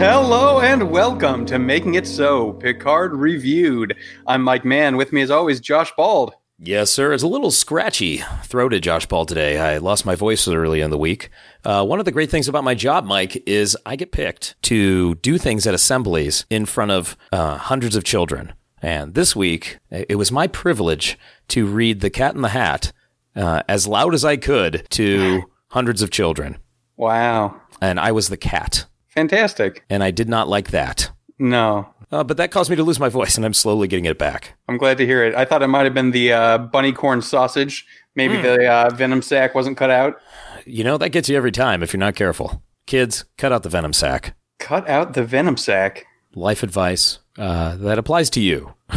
Hello and welcome to Making It So, Picard Reviewed. I'm Mike Mann. With me, as always, Josh Bald. Yes, sir. It's a little scratchy throated, Josh Bald, today. I lost my voice early in the week. Uh, one of the great things about my job, Mike, is I get picked to do things at assemblies in front of uh, hundreds of children. And this week, it was my privilege to read The Cat in the Hat uh, as loud as I could to hundreds of children. Wow. And I was the cat. Fantastic. And I did not like that. No. Uh, but that caused me to lose my voice, and I'm slowly getting it back. I'm glad to hear it. I thought it might have been the uh, bunny corn sausage. Maybe Hmm. the uh, venom sac wasn't cut out. You know, that gets you every time if you're not careful. Kids, cut out the venom sac. Cut out the venom sac. life advice uh, that applies to you.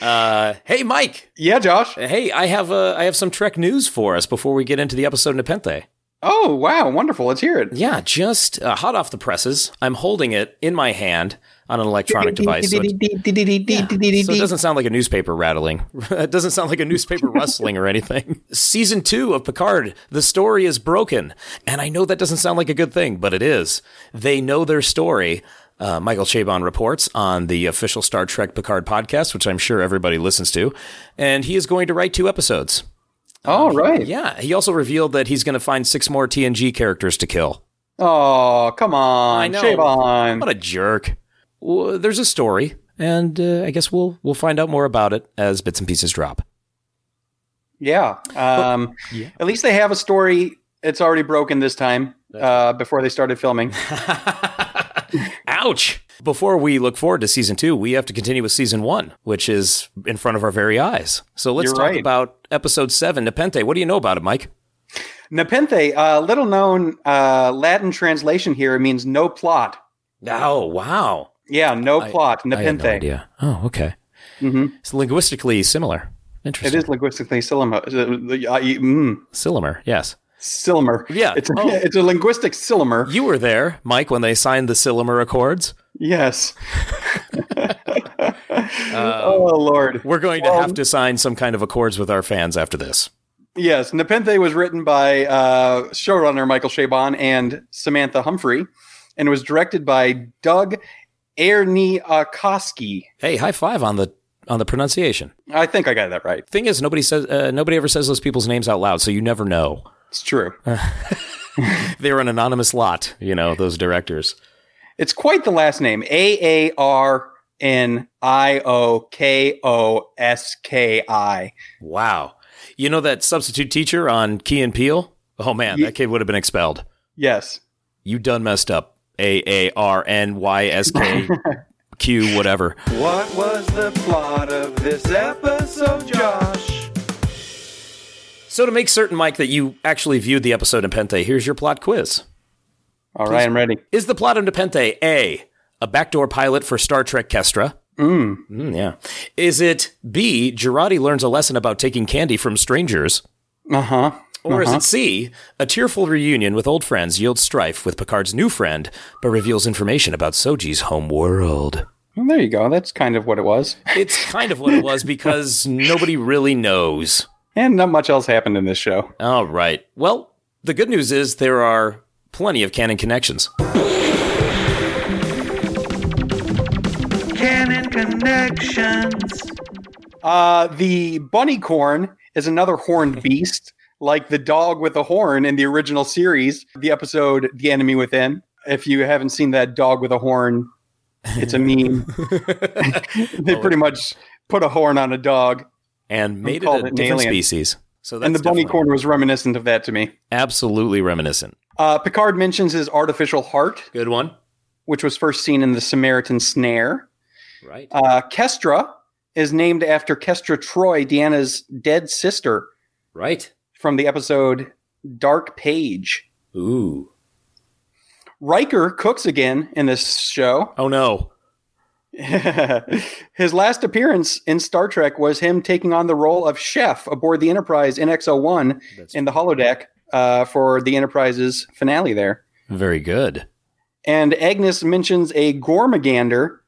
uh, hey, Mike. Yeah, Josh. Hey, I have uh, I have some Trek news for us before we get into the episode Nepenthe. Oh, wow. Wonderful. Let's hear it. Yeah, just uh, hot off the presses. I'm holding it in my hand on an electronic device. So it, yeah, so it doesn't sound like a newspaper rattling. it doesn't sound like a newspaper rustling or anything. Season two of Picard, the story is broken. And I know that doesn't sound like a good thing, but it is. They know their story. Uh, Michael Chabon reports on the official Star Trek Picard podcast, which I'm sure everybody listens to. And he is going to write two episodes. All right. Yeah. He also revealed that he's going to find six more TNG characters to kill. Oh, come on. I know. Shave on. What a jerk. Well, there's a story, and uh, I guess we'll we'll find out more about it as bits and pieces drop. Yeah. Um, At least they have a story. It's already broken this time uh, before they started filming. Ouch! Before we look forward to season two, we have to continue with season one, which is in front of our very eyes. So let's You're talk right. about episode seven, Nepenthe. What do you know about it, Mike? Nepenthe, uh, little known uh, Latin translation here, it means no plot. Oh, wow. Yeah, no I- plot. I Nepenthe. no idea. Oh, okay. Mhm. It's linguistically similar. Interesting. It is linguistically sillimer. Uh, uh, mm, Silimer, yes. sillimer. Yeah. It's a, Oh. it's a linguistic sillimer. You were there, Mike, when they signed the Silimer Accords. Yes. oh, Lord. We're going to Um, have to sign some kind of accords with our fans after this. Yes, Nepenthe was written by uh, showrunner Michael Chabon and Samantha Humphrey, and was directed by Doug Aarniokoski. Hey, high five on the on the pronunciation. I think I got that right. Thing is, nobody says uh, nobody ever says those people's names out loud, so you never know. It's true. They're an anonymous lot, you know, those directors. It's quite the last name. A A R N I O K O S K I. Wow. You know that substitute teacher on Key and Peele? Oh man, Ye- that kid would have been expelled. Yes. You done messed up. A A R N Y S K Q whatever. What was the plot of this episode, Josh? So to make certain, Mike, that you actually viewed the episode Nepenthe, here's your plot quiz. All right, I'm ready. Is the plot of Nepenthe A, a backdoor pilot for Star Trek Kestra? Mm. yeah. Is it B, Jurati learns a lesson about taking candy from strangers? Uh huh. Or is it C, a tearful reunion with old friends yields strife with Picard's new friend, but reveals information about Soji's home world? Well, there you go. That's kind of what it was. It's kind of what it was because nobody really knows. And not much else happened in this show. All right. Well, the good news is there are plenty of canon connections. Connections. Uh, the bunny corn is another horned beast, like the dog with the horn in the original series, the episode The Enemy Within. If you haven't seen that dog with a horn, it's a meme. they pretty much put a horn on a dog. and made it called a it different alien. species. So that's and the bunny corn was reminiscent of that to me. absolutely reminiscent. Uh, Picard mentions his artificial heart, Good one. which was first seen in the Samaritan Snare. Right. Uh, Kestra is named after Kestra Troi, Deanna's dead sister right. from the episode Dark Page. Ooh. Riker cooks again in this show. Oh no. His last appearance in Star Trek was him taking on the role of chef aboard the Enterprise NX-01 That's in the holodeck uh, for the Enterprise's finale there. very good. And Agnes mentions a Gormagander,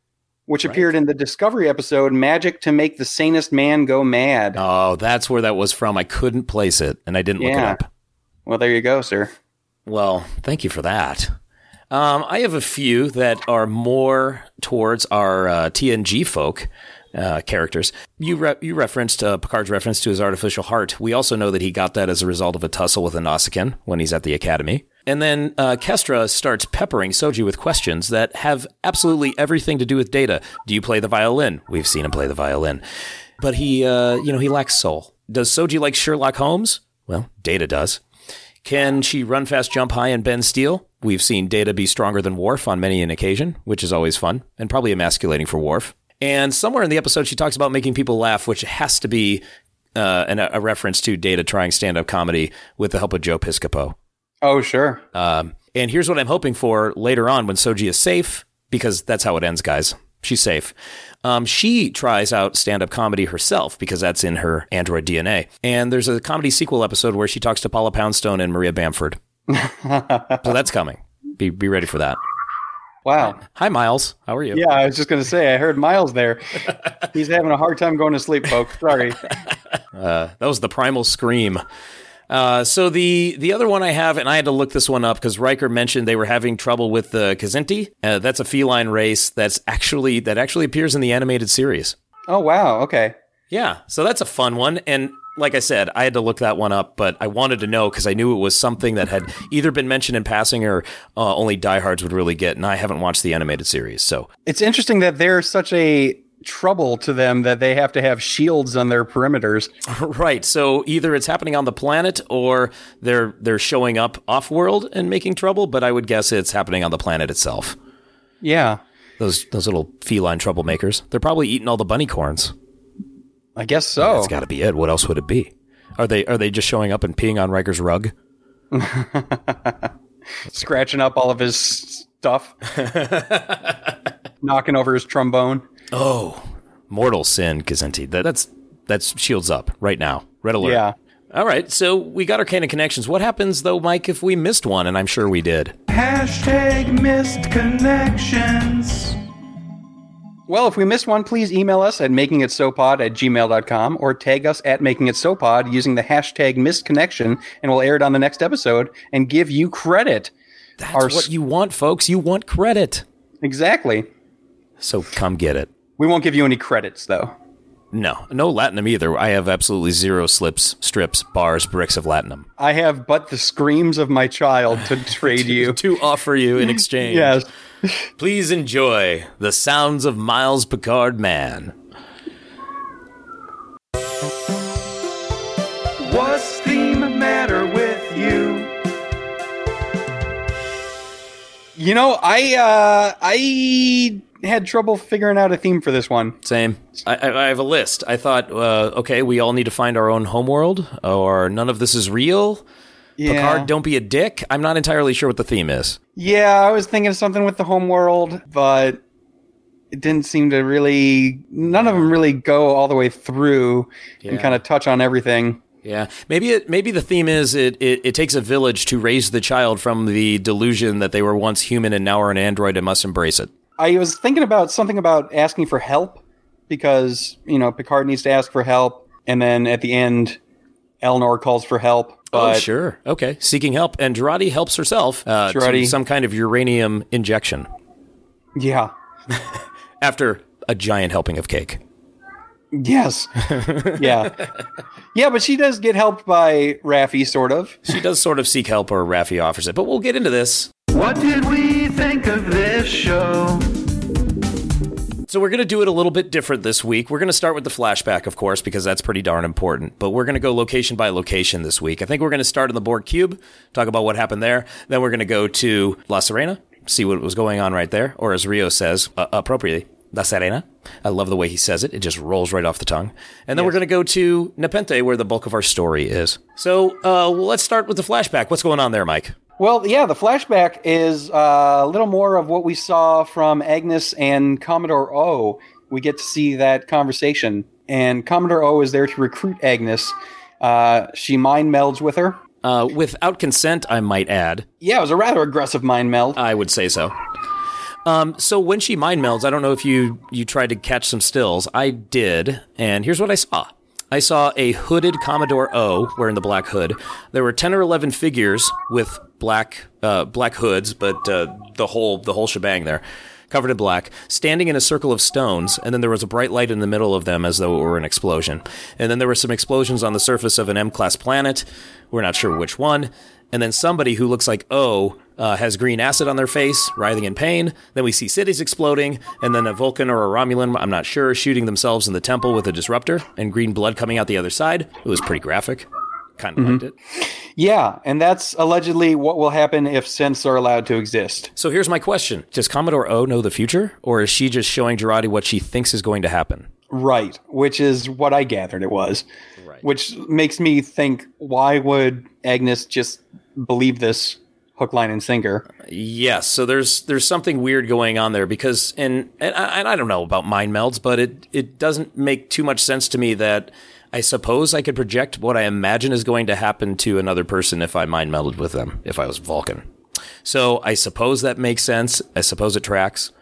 which Right. appeared in the Discovery episode "Magic to Make the Sanest Man Go Mad." Oh, that's where that was from. I couldn't place it and I didn't look it up. Well, there you go, sir. Well, thank you for that. Um, I have a few that are more towards our uh, TNG folk uh, characters. You re- you referenced uh, Picard's reference to his artificial heart. We also know that he got that as a result of a tussle with a Nausicaan when he's at the Academy. And then uh, Kestra starts peppering Soji with questions that have absolutely everything to do with Data. Do you play the violin? We've seen him play the violin, but he, uh, you know, he lacks soul. Does Soji like Sherlock Holmes? Well, Data does. Can she run fast, jump high, and bend steel? We've seen Data be stronger than Worf on many an occasion, which is always fun and probably emasculating for Worf. And somewhere in the episode, she talks about making people laugh, which has to be uh, an, a reference to Data trying stand up comedy with the help of Joe Piscopo. Oh, sure. Um, and here's what I'm hoping for later on when Soji is safe, because that's how it ends, guys. She's safe. Um, she tries out stand up comedy herself because that's in her android DNA. And there's a comedy sequel episode where she talks to Paula Poundstone and Maria Bamford. so that's coming. Be, be ready for that. Wow. Hi, Miles. How are you? Yeah, I was just going to say, I heard Miles there. He's having a hard time going to sleep, folks. Sorry. Uh, that was the primal scream. Uh, so the the other one I have, and I had to look this one up because Riker mentioned they were having trouble with the Kzinti. Uh, that's a feline race that's actually that actually appears in the animated series. Oh, wow. Okay. Yeah, so that's a fun one. And like I said, I had to look that one up, but I wanted to know because I knew it was something that had either been mentioned in passing or uh, only diehards would really get. And I haven't watched the animated series, so It's interesting that they're such a trouble to them that they have to have shields on their perimeters. right. So either it's happening on the planet or they're they're showing up off world and making trouble. But I would guess it's happening on the planet itself. Yeah. Those those little feline troublemakers. They're probably eating all the bunny corns. I guess so. That's got to be it. What else would it be? Are they are they just showing up and peeing on Riker's rug? Scratching up all of his stuff, knocking over his trombone. Oh, mortal sin, Kzinti. That, that's that's shields up right now. Red alert. Yeah. All right. So we got our canon connections. What happens though, Mike, if we missed one? And I'm sure we did. Hashtag missed connections. Well, if we missed one, please email us at makingitsopod at gmail.com or tag us at makingitsopod using the hashtag missed connection, and we'll air it on the next episode and give you credit. That's Our what you want, folks. You want credit. Exactly. So come get it. We won't give you any credits, though. No, no latinum either. I have absolutely zero slips, strips, bars, bricks of latinum I have but the screams of my child to trade you. to offer you in exchange. yes. Please enjoy the sounds of Miles Picard Man. What's the matter with you? You know, I uh I had trouble figuring out a theme for this one. Same. I, I have a list. I thought, uh, okay, we all need to find our own homeworld, or none of this is real. Yeah. Picard, don't be a dick. I'm not entirely sure what the theme is. Yeah, I was thinking of something with the homeworld, but it didn't seem to really none of them really go all the way through and kind of touch on everything. Yeah, maybe it. Maybe the theme is it, it. It takes a village to raise the child from the delusion that they were once human and now are an android and must embrace it. I was thinking about something about asking for help because you know Picard needs to ask for help, and then at the end, Elnor calls for help. But oh, sure. Okay. Seeking help. And Jurati helps herself uh, to some kind of uranium injection yeah, after a giant helping of cake. yes, yeah, yeah. But she does get helped by Raffi, sort of. She does sort of seek help, or Raffi offers it. But we'll get into this. What did we think of this show? So we're going to do it a little bit different this week. We're going to start with the flashback, of course, because that's pretty darn important. But we're going to go location by location this week. I think we're going to start in the Borg Cube, talk about what happened there. Then we're going to go to La Serena, see what was going on right there, or as Rio says uh, appropriately, La Serena. I love the way he says it; it just rolls right off the tongue. And then we're going to go to Nepenthe, where the bulk of our story is. So uh, let's start with the flashback. What's going on there, Mike? Well, yeah, the flashback is uh, a little more of what we saw from Agnes and Commodore O. We get to see that conversation, and Commodore O is there to recruit Agnes. Uh, she mind melds with her. Uh, without consent, I might add. Yeah, it was a rather aggressive mind meld. I would say so. Um, so when she mind melds, I don't know if you you tried to catch some stills. I did, and here's what I saw. I saw a hooded Commodore O wearing the black hood. There were ten or eleven figures with black uh, black hoods, but uh, the whole the whole shebang there, covered in black, standing in a circle of stones, and then there was a bright light in the middle of them as though it were an explosion. And then there were some explosions on the surface of an M-class planet. We're not sure which one. And then somebody who looks like O uh, has green acid on their face, writhing in pain. Then we see cities exploding, and then a Vulcan or a Romulan, I'm not sure, shooting themselves in the temple with a disruptor, and green blood coming out the other side. It was pretty graphic. Kind of liked it. Yeah, and that's allegedly what will happen if synths are allowed to exist. So here's my question Does Commodore O know the future, or is she just showing Jurati what she thinks is going to happen? Right, which is what I gathered it was. Right. Which makes me think why would Agnes just believe this hook, line, and sinker? Yes, so there's there's something weird going on there because and and I, and I don't know about mind melds, but it it doesn't make too much sense to me that I suppose I could project what I imagine is going to happen to another person if I mind melded with them if I was Vulcan. So I suppose that makes sense. I suppose it tracks.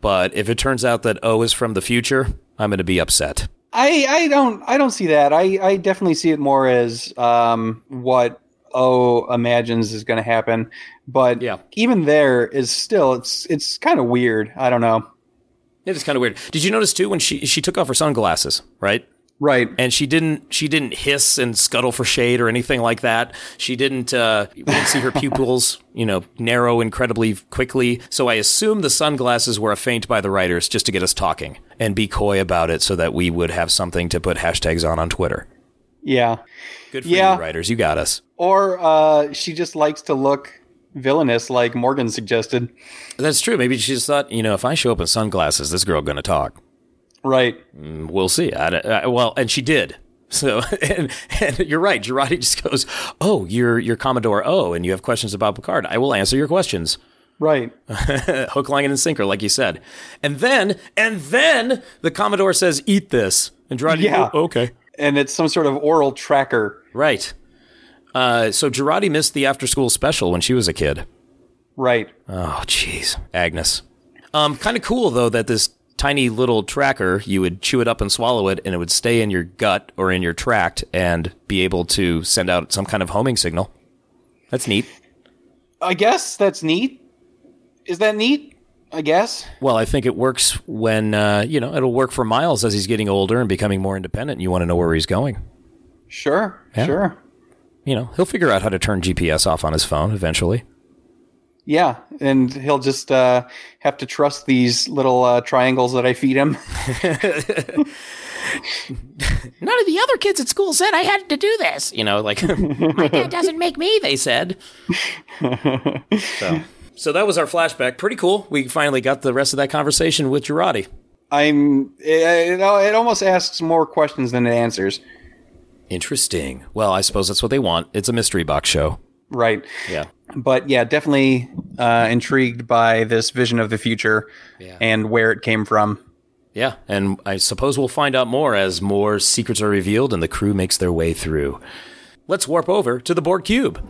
But if it turns out that O is from the future, I'm going to be upset. I, I don't I don't see that. I, I definitely see it more as um, what O imagines is going to happen. But Yeah. even there is still it's it's kind of weird. I don't know. It is kind of weird. Did you notice too when she she took off her sunglasses, right? Right. and she didn't she didn't hiss and scuttle for shade or anything like that. She didn't uh, we didn't see her pupils, you know, narrow incredibly quickly. So I assume the sunglasses were a feint by the writers just to get us talking and be coy about it, so that we would have something to put hashtags on on Twitter. Yeah. Good for Yeah. you, writers. You got us. Or uh, she just likes to look villainous, like Morgan suggested. That's true. Maybe she just thought, you know, if I show up in sunglasses, this girl gonna talk. Right. We'll see. I, I- well, and she did. So, and, and you're right. Jurati just goes, "Oh, you're you're Commodore O, and you have questions about Picard. I will answer your questions." Right. hook, line, and sinker, like you said. And then, and then the Commodore says, "Eat this," and Jurati, Yeah. "Oh, okay, And it's some sort of oral tracker. right." Uh, so Jurati missed the after-school special when she was a kid. Right. Oh, jeez, Agnes. Um, kind of cool though that this tiny little tracker, you would chew it up and swallow it, and it would stay in your gut or in your tract and be able to send out some kind of homing signal. That's neat. I guess that's neat. Is that neat? I guess. Well, I think it works when uh, you know it'll work for Miles as he's getting older and becoming more independent. And you want to know where he's going. Sure. Yeah. Sure. You know, he'll figure out how to turn GPS off on his phone eventually. Yeah, and he'll just uh, have to trust these little uh, triangles that I feed him. None of the other kids at school said I had to do this. You know, like my dad doesn't make me. They said. so, so that was our flashback. Pretty cool. We finally got the rest of that conversation with Jurati. I'm. It, it, it almost asks more questions than it answers. Interesting. Well, I suppose that's what they want. It's a mystery box show. Right. Yeah. But yeah, definitely uh, intrigued by this vision of the future Yeah. and where it came from. Yeah, and I suppose we'll find out more as more secrets are revealed and the crew makes their way through. Let's warp over to the Borg Cube.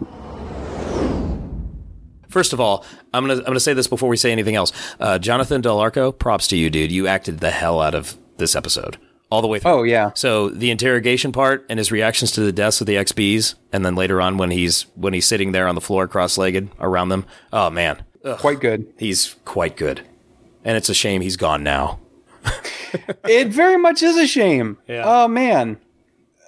First of all, I'm gonna I'm gonna say this before we say anything else. Uh, Jonathan Del Arco, props to you, dude. You acted the hell out of this episode all the way through. Oh yeah. So the interrogation part and his reactions to the deaths of the XBs, and then later on when he's when he's sitting there on the floor cross-legged around them. Oh man, Quite good. he's quite good. And it's a shame he's gone now. It very much is a shame. Yeah. Oh man.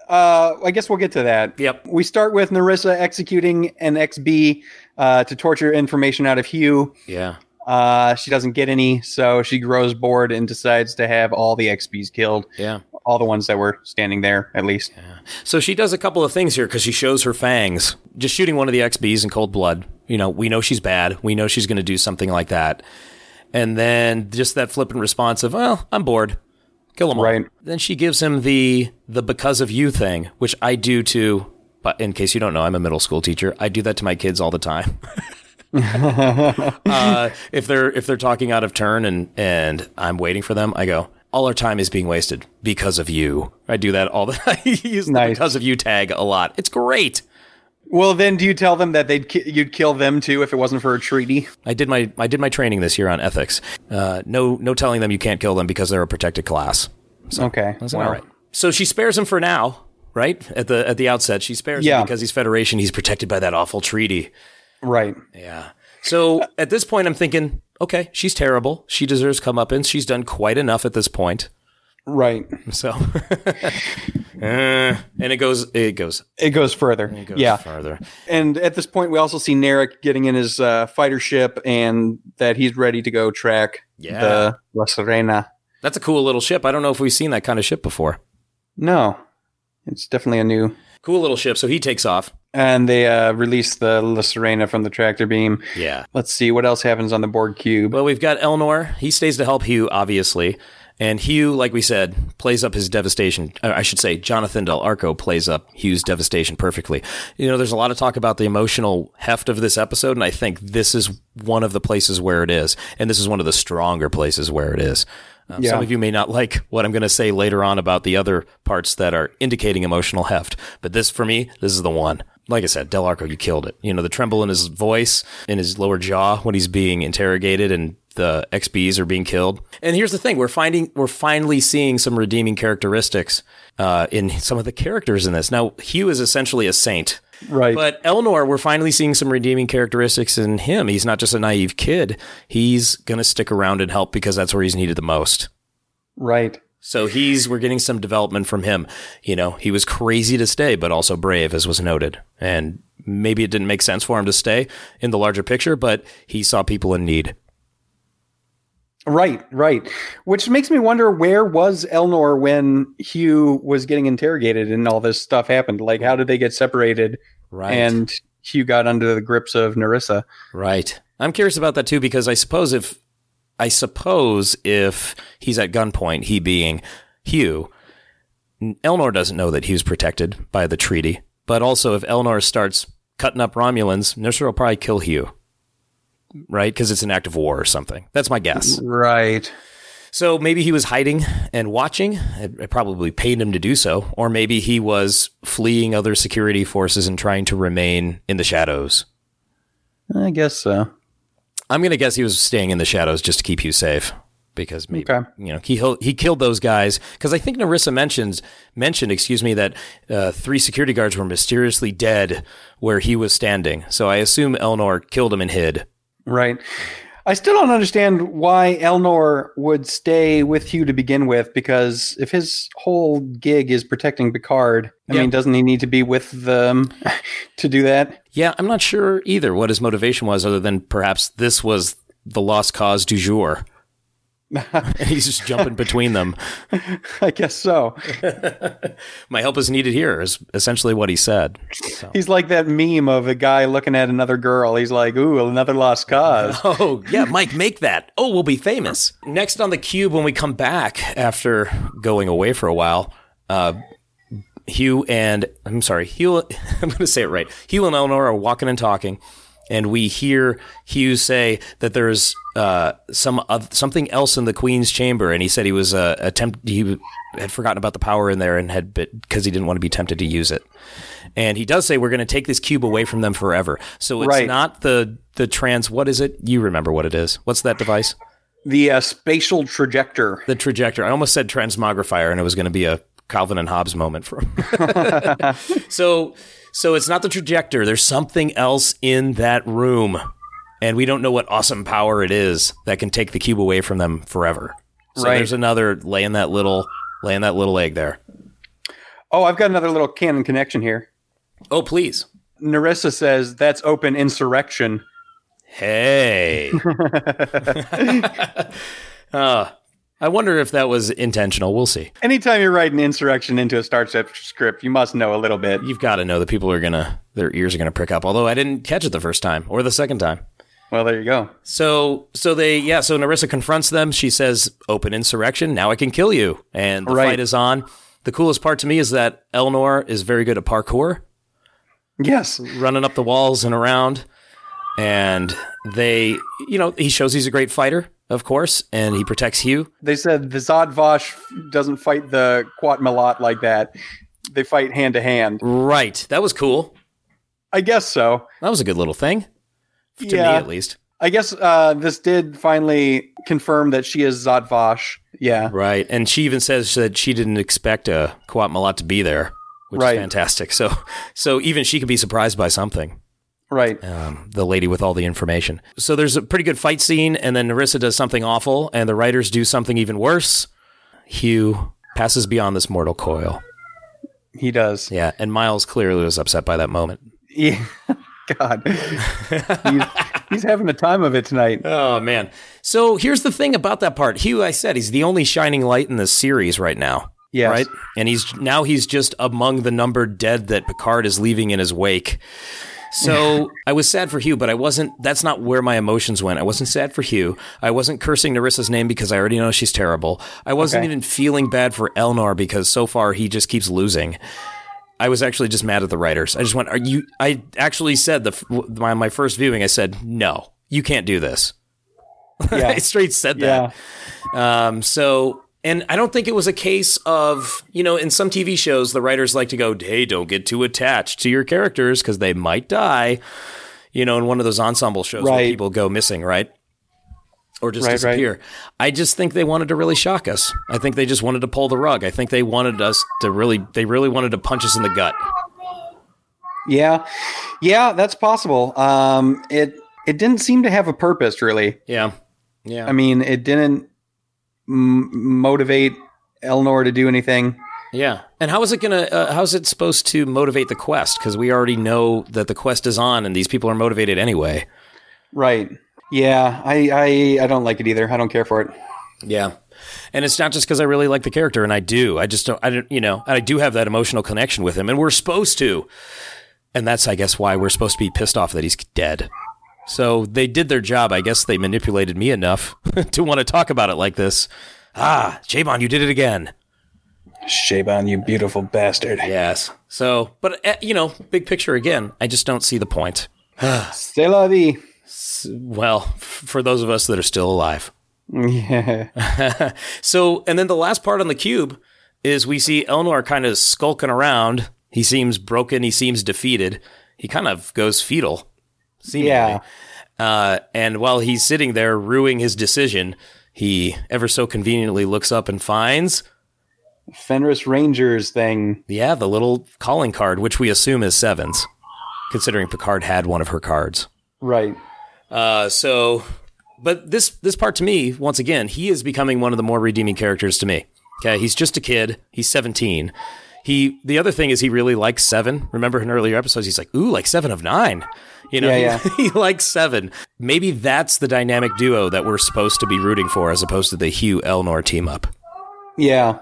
Uh, I guess we'll get to that. Yep. We start with Narissa executing an XB uh, to torture information out of Hugh. Yeah. Uh, she doesn't get any, so she grows bored and decides to have all the XBs killed. Yeah. All the ones that were standing there, at least. Yeah. So she does a couple of things here because she shows her fangs. Just shooting one of the XBs in cold blood. You know, we know she's bad. We know she's going to do something like that. And then just that flippant response of, well, I'm bored. Kill them all. Right. Then she gives him the the because of you thing, which I do to. But in case you don't know, I'm a middle school teacher. I do that to my kids all the time. uh, if they're if they're talking out of turn and and I'm waiting for them, I go. All our time is being wasted because of you. I do that all the. Time. I use the Nice. because of you tag a lot. It's great. Well, then, do you tell them that they'd ki- you'd kill them too if it wasn't for a treaty? I did my I did my training this year on ethics. Uh, no no telling them you can't kill them because they're a protected class. okay. Is that all right? So she spares him for now, right? At the at the outset, she spares Yeah. him because he's Federation. He's protected by that awful treaty. Right. Yeah. So at this point, I'm thinking, okay, she's terrible. She deserves comeuppance. She's done quite enough at this point. Right. So, Uh, and it goes it goes It goes further. it goes yeah. farther. And at this point, we also see Narek getting in his uh, fighter ship and that he's ready to go track Yeah. the La Serena. That's a cool little ship. I don't know if we've seen that kind of ship before. No, it's definitely a new. Cool little ship. So he takes off. And they uh, release the La Serena from the tractor beam. Yeah. Let's see what else happens on the Borg cube. Well, we've got Elnor. He stays to help Hugh, obviously. And Hugh, like we said, plays up his devastation. I should say, Jonathan Del Arco plays up Hugh's devastation perfectly. You know, there's a lot of talk about the emotional heft of this episode, and I think this is one of the places where it is. And this is one of the stronger places where it is. Um, Yeah. Some of you may not like what I'm going to say later on about the other parts that are indicating emotional heft, but this, for me, this is the one. Like I said, Del Arco, you killed it. You know, the tremble in his voice, in his lower jaw when he's being interrogated and the XBs are being killed. And here's the thing: we're finding, we're finally seeing some redeeming characteristics uh, in some of the characters in this. Now, Hugh is essentially a saint. Right. But Elnor, we're finally seeing some redeeming characteristics in him. He's not just a naive kid. He's going to stick around and help because that's where he's needed the most. right. So he's we're getting some development from him. You know, he was crazy to stay, but also brave, as was noted. And maybe it didn't make sense for him to stay in the larger picture, but he saw people in need. Right, right. Which makes me wonder where was Elnor when Hugh was getting interrogated and all this stuff happened? Like, how did they get separated Right. and Hugh got under the grips of Narissa? Right. I'm curious about that too because I suppose if I suppose if he's at gunpoint, he being Hugh, Elnor doesn't know that was protected by the treaty. But also, if Elnor starts cutting up Romulans, Narissa will probably kill Hugh. Right? Because it's an act of war or something. That's my guess. Right. So maybe he was hiding and watching. It, it probably paid him to do so. Or maybe he was fleeing other security forces and trying to remain in the shadows. I guess so. I'm going to guess he was staying in the shadows just to keep you safe because maybe Okay. you know he he killed those guys because I think Narissa mentions mentioned excuse me that uh, three security guards were mysteriously dead where he was standing. So I assume Elnor killed him and hid. Right. I still don't understand why Elnor would stay with Hugh to begin with, because if his whole gig is protecting Picard, I Yeah. mean, doesn't he need to be with them to do that? Yeah, I'm not sure either what his motivation was, other than perhaps this was the lost cause du jour. And he's just jumping between them. I guess so. My help is needed here, is essentially what he said. So. He's like that meme of a guy looking at another girl. He's like, ooh, another lost cause. Oh, yeah, Mike, make that. Oh, we'll be famous. Next on the cube, when we come back after going away for a while, uh, Hugh and I'm sorry, Hugh. I'm going to say it right. Hugh and Elnor are walking and talking, and we hear Hugh say that there's uh, some uh, something else in the Queen's chamber, and he said he was uh, attempt he had forgotten about the power in there and had because he didn't want to be tempted to use it. And he does say we're going to take this cube away from them forever. So it's Right. not the the trans. What is it? You remember what it is? What's that device? The uh, spatial trajector. The trajector. I almost said transmogrifier, and it was going to be a Calvin and Hobbes moment for him. so, so it's not the trajector. There's something else in that room, and we don't know what awesome power it is that can take the cube away from them forever. So Right. there's another laying that little laying that little egg there. Oh, I've got another little canon connection here. Oh, please. Narissa says that's open insurrection. Hey. uh, I wonder if that was intentional. We'll see. Anytime you're writing insurrection into a Star Trek script, you must know a little bit. You've got to know that people are gonna their ears are gonna prick up. Although I didn't catch it the first time or the second time. Well, there you go. So, so they, yeah. So Narissa confronts them. She says, "Open insurrection. Now I can kill you." And the Right. fight is on. The coolest part to me is that Elnor is very good at parkour, Yes. running up the walls and around. And they, you know, he shows he's a great fighter, of course, and he protects Hugh. They said the Zhat Vash doesn't fight the Qowat Milat like that. They fight hand to hand. Right. That was cool. I guess so. That was a good little thing, to me at least. I guess uh, this did finally confirm that she is Zhat Vash. Yeah. Right. And she even says that she didn't expect a Qowat Milat to be there, which Right. is fantastic. So, so even she could be surprised by something. Right. um, the lady with all the information. So there's a pretty good fight scene, and then Narissa does something awful, and the writers do something even worse. Hugh passes beyond this mortal coil. He does. Yeah, and Miles clearly was upset by that moment. Yeah. God. he's, he's having the time of it tonight. Oh man! So here's the thing about that part. Hugh, I said he's the only shining light in this series right now. Yes. Right, and he's now he's just among the numbered dead that Picard is leaving in his wake. So I was sad for Hugh, but I wasn't. That's not where my emotions went. I wasn't sad for Hugh. I wasn't cursing Narissa's name because I already know she's terrible. I wasn't Okay. even feeling bad for Elnor because so far he just keeps losing. I was actually just mad at the writers. I just went, "Are you?" I actually said the my my first viewing. I said, "No, you can't do this." Yeah. I straight said that. Yeah. Um, so, and I don't think it was a case of, you know, in some TV shows, the writers like to go, hey, don't get too attached to your characters because they might die, you know, in one of those ensemble shows where people go missing, right? Or just Right, right. disappear. I just think they wanted to really shock us. I think they just wanted to pull the rug. I think they wanted us to really, they really wanted to punch us in the gut. Yeah. Yeah, that's possible. Um, it it didn't seem to have a purpose, really. Yeah. Yeah. I mean, it didn't m- motivate Elnor to do anything. Yeah. And how is it going to, uh, how is it supposed to motivate the quest? Because we already know that the quest is on and these people are motivated anyway. Right. Yeah, I, I I don't like it either. I don't care for it. Yeah. And it's not just because I really like the character, and I do. I just don't, I don't, you know, I do have that emotional connection with him, and we're supposed to. And that's, I guess, why we're supposed to be pissed off that he's dead. So they did their job. I guess they manipulated me enough to want to talk about it like this. Ah, Chabon, you did it again. Chabon, you beautiful bastard. Yes. So, but, uh, you know, big picture again, I just don't see the point. C'est la vie. Well, for those of us that are still alive. Yeah. So, and then the last part on the cube is we see Elnor kind of skulking around. He seems broken. He seems defeated. He kind of goes fetal. Seemingly. Yeah. Uh, and while he's sitting there ruing his decision, he ever so conveniently looks up and finds, Fenris Rangers thing. yeah, the little calling card, which we assume is Sevens, considering Picard had one of her cards. Right. Uh, so, but this this part to me, once again, he is becoming one of the more redeeming characters to me. Okay, he's just a kid. He's 17. He the other thing is he really likes seven. Remember in earlier episodes, he's like, ooh, like seven of nine. You know, Yeah, he, he likes seven. Maybe that's the dynamic duo that we're supposed to be rooting for, as opposed to the Hugh Elnor team up. Yeah.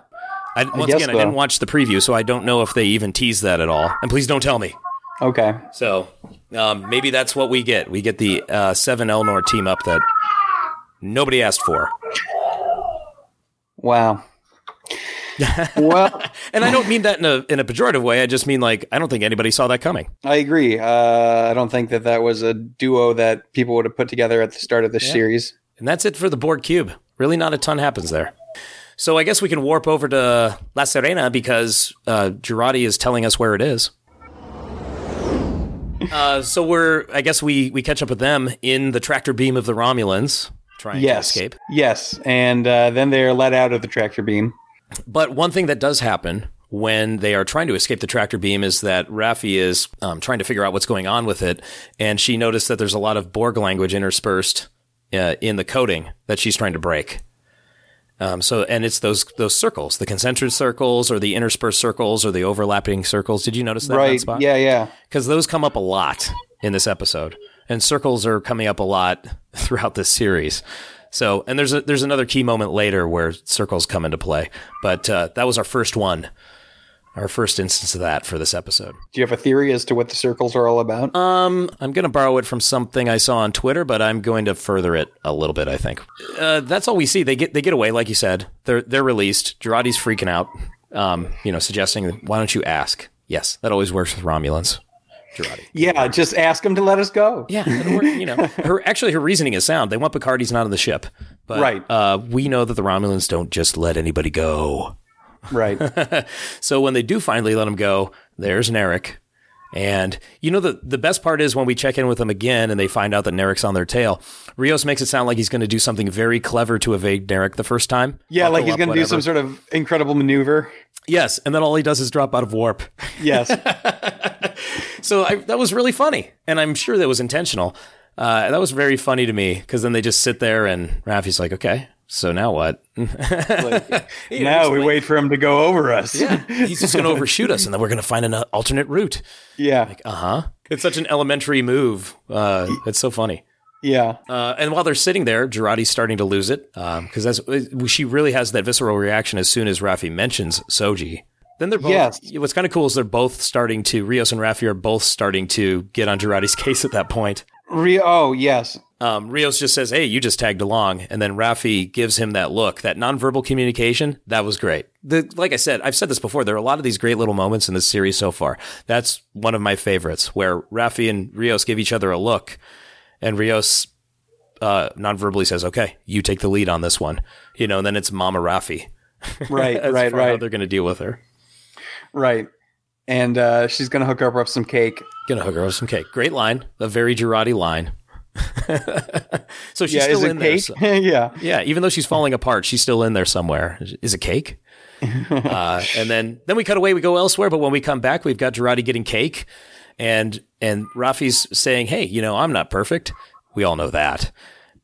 I, once guess again, I didn't watch the preview, so I don't know if they even tease that at all. And please don't tell me. Okay. So um, maybe that's what we get. We get the uh, seven Elnor team up that nobody asked for. Wow. well, And I don't mean that in a in a pejorative way. I just mean like I don't think anybody saw that coming. I agree. Uh, I don't think that that was a duo that people would have put together at the start of this series. And that's it for the Borg cube. Really, not a ton happens there. So I guess we can warp over to La Serena because uh, Jurati is telling us where it is. Uh, so we're, I guess we we catch up with them in the tractor beam of the Romulans, trying Yes. to escape. Yes. And uh, then they're let out of the tractor beam. But one thing that does happen when they are trying to escape the tractor beam is that Raffi is um, trying to figure out what's going on with it, and she noticed that there's a lot of Borg language interspersed uh, in the coding that she's trying to break. Um, so, and it's those those circles, the concentric circles, or the interspersed circles, or the overlapping circles. Did you notice that? right. spot? Yeah, yeah. because those come up a lot in this episode, and circles are coming up a lot throughout this series. So, and there's a, there's another key moment later where circles come into play, but uh, that was our first one, our first instance of that for this episode. Do you have a theory as to what the circles are all about? Um, I'm going to borrow it from something I saw on Twitter, but I'm going to further it a little bit. I think uh, that's all we see. They get they get away, like you said. They're they're released. Jurati's freaking out. Um, you know, suggesting, why don't you ask? Yes, that always works with Romulans. Jurati. yeah, just ask them to let us go. Yeah, work, you know, her actually her reasoning is sound. They want Picardi's not on the ship, but Right. uh, we know that the Romulans don't just let anybody go. Right. So when they do finally let him go, there's Narek. And you know the the best part is when we check in with them again and they find out that Narek's on their tail. Rios makes it sound like he's going to do something very clever to evade Narek the first time. Yeah, like he's going to do some sort of incredible maneuver. Yes, and then all he does is drop out of warp. Yes. So I, that was really funny, and I'm sure that was intentional. Uh, that was very funny to me because then they just sit there and Raffi's like, "Okay, so now what?" now we wait for him to go over us. Yeah, he's just going to overshoot us, and then we're going to find an uh, alternate route. Yeah. Uh huh. It's such an elementary move. Uh, it's so funny. Yeah. Uh, and while they're sitting there, Jurati's starting to lose it because that's she really has that visceral reaction as soon as Raffi mentions Soji. Then they're both. Yes. What's kind of cool is they're both starting to Rios and Raffi are both starting to get on Jurati's case at that point. Re- oh, yes. Um, Rios just says, "Hey, you just tagged along," and then Raffi gives him that look, that nonverbal communication. That was great. The, like I said, I've said this before. There are a lot of these great little moments in this series so far. That's one of my favorites, where Raffi and Rios give each other a look, and Rios uh, nonverbally says, "Okay, you take the lead on this one." You know, and then it's Mama Raffi. Right, right, for How right, they're going to deal with her. right. And uh, she's going to hook her up some cake. Gonna hook her with some cake. Great line. A very Jurati line. so she's yeah, still in there. so- yeah. Yeah, even though she's falling apart, she's still in there somewhere. Is it cake? uh, and then then we cut away, we go elsewhere. But when we come back, we've got Jurati getting cake, and and Raffi's saying, "Hey, you know, I'm not perfect. We all know that,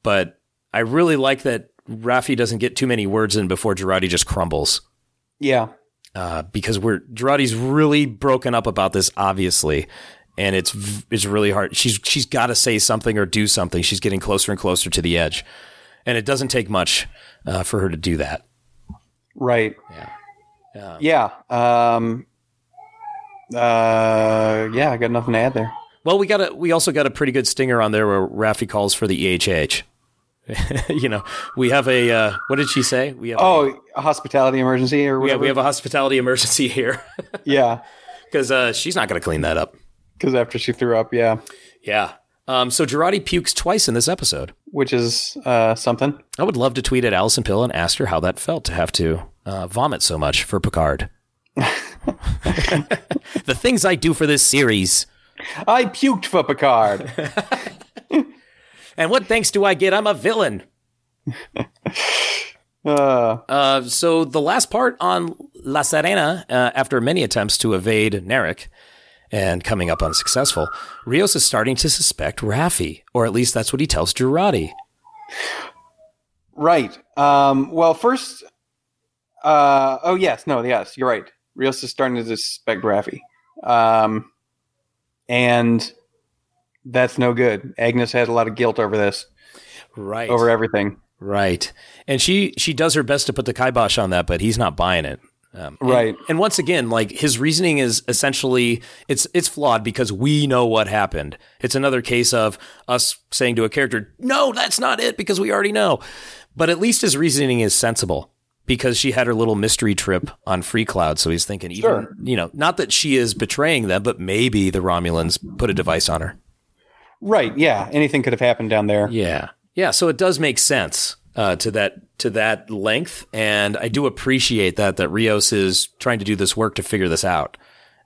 but I really like that Raffi doesn't get too many words in before Jurati just crumbles." Yeah. Uh, because we're Jurati's really broken up about this, obviously, and it's it's really hard. She's she's got to say something or do something. She's getting closer and closer to the edge, and it doesn't take much uh, for her to do that. Right. Yeah. Yeah. Um, uh, yeah, I got nothing to add there. Well, we got a we also got a pretty good stinger on there where Raffi calls for the EHH. you know, we have a uh, what did she say? We have a, Oh, a hospitality emergency or yeah, we have a hospitality emergency here yeah. because uh, she's not going to clean that up. Because after she threw up, yeah. Yeah. Um, so Jurati pukes twice in this episode. Which is uh, something. I would love to tweet at Allison Pill and ask her how that felt to have to uh, vomit so much for Picard. the things I do for this series. I puked for Picard. And what thanks do I get? I'm a villain. uh, Uh, so the last part on La Serena, uh, after many attempts to evade Narek and coming up unsuccessful, Rios is starting to suspect Raffi, or at least that's what he tells Jurati. right. Um, well, first. Uh, oh, yes. No, yes. You're right. Rios is starting to suspect Raffi. Um, and that's no good. Agnes has a lot of guilt over this, Right. over everything. Right. And she she does her best to put the kibosh on that, but he's not buying it. Um, and- Right. And, once again, like his reasoning is essentially it's it's flawed because we know what happened. It's another case of us saying to a character, "No, that's not it," because we already know. But at least his reasoning is sensible because she had her little mystery trip on Freecloud. So he's thinking, even Sure. you know, not that she is betraying them, but maybe the Romulans put a device on her. Right. Yeah. Anything could have happened down there. Yeah, yeah. So it does make sense uh, to that to that length, and I do appreciate that that Rios is trying to do this work to figure this out,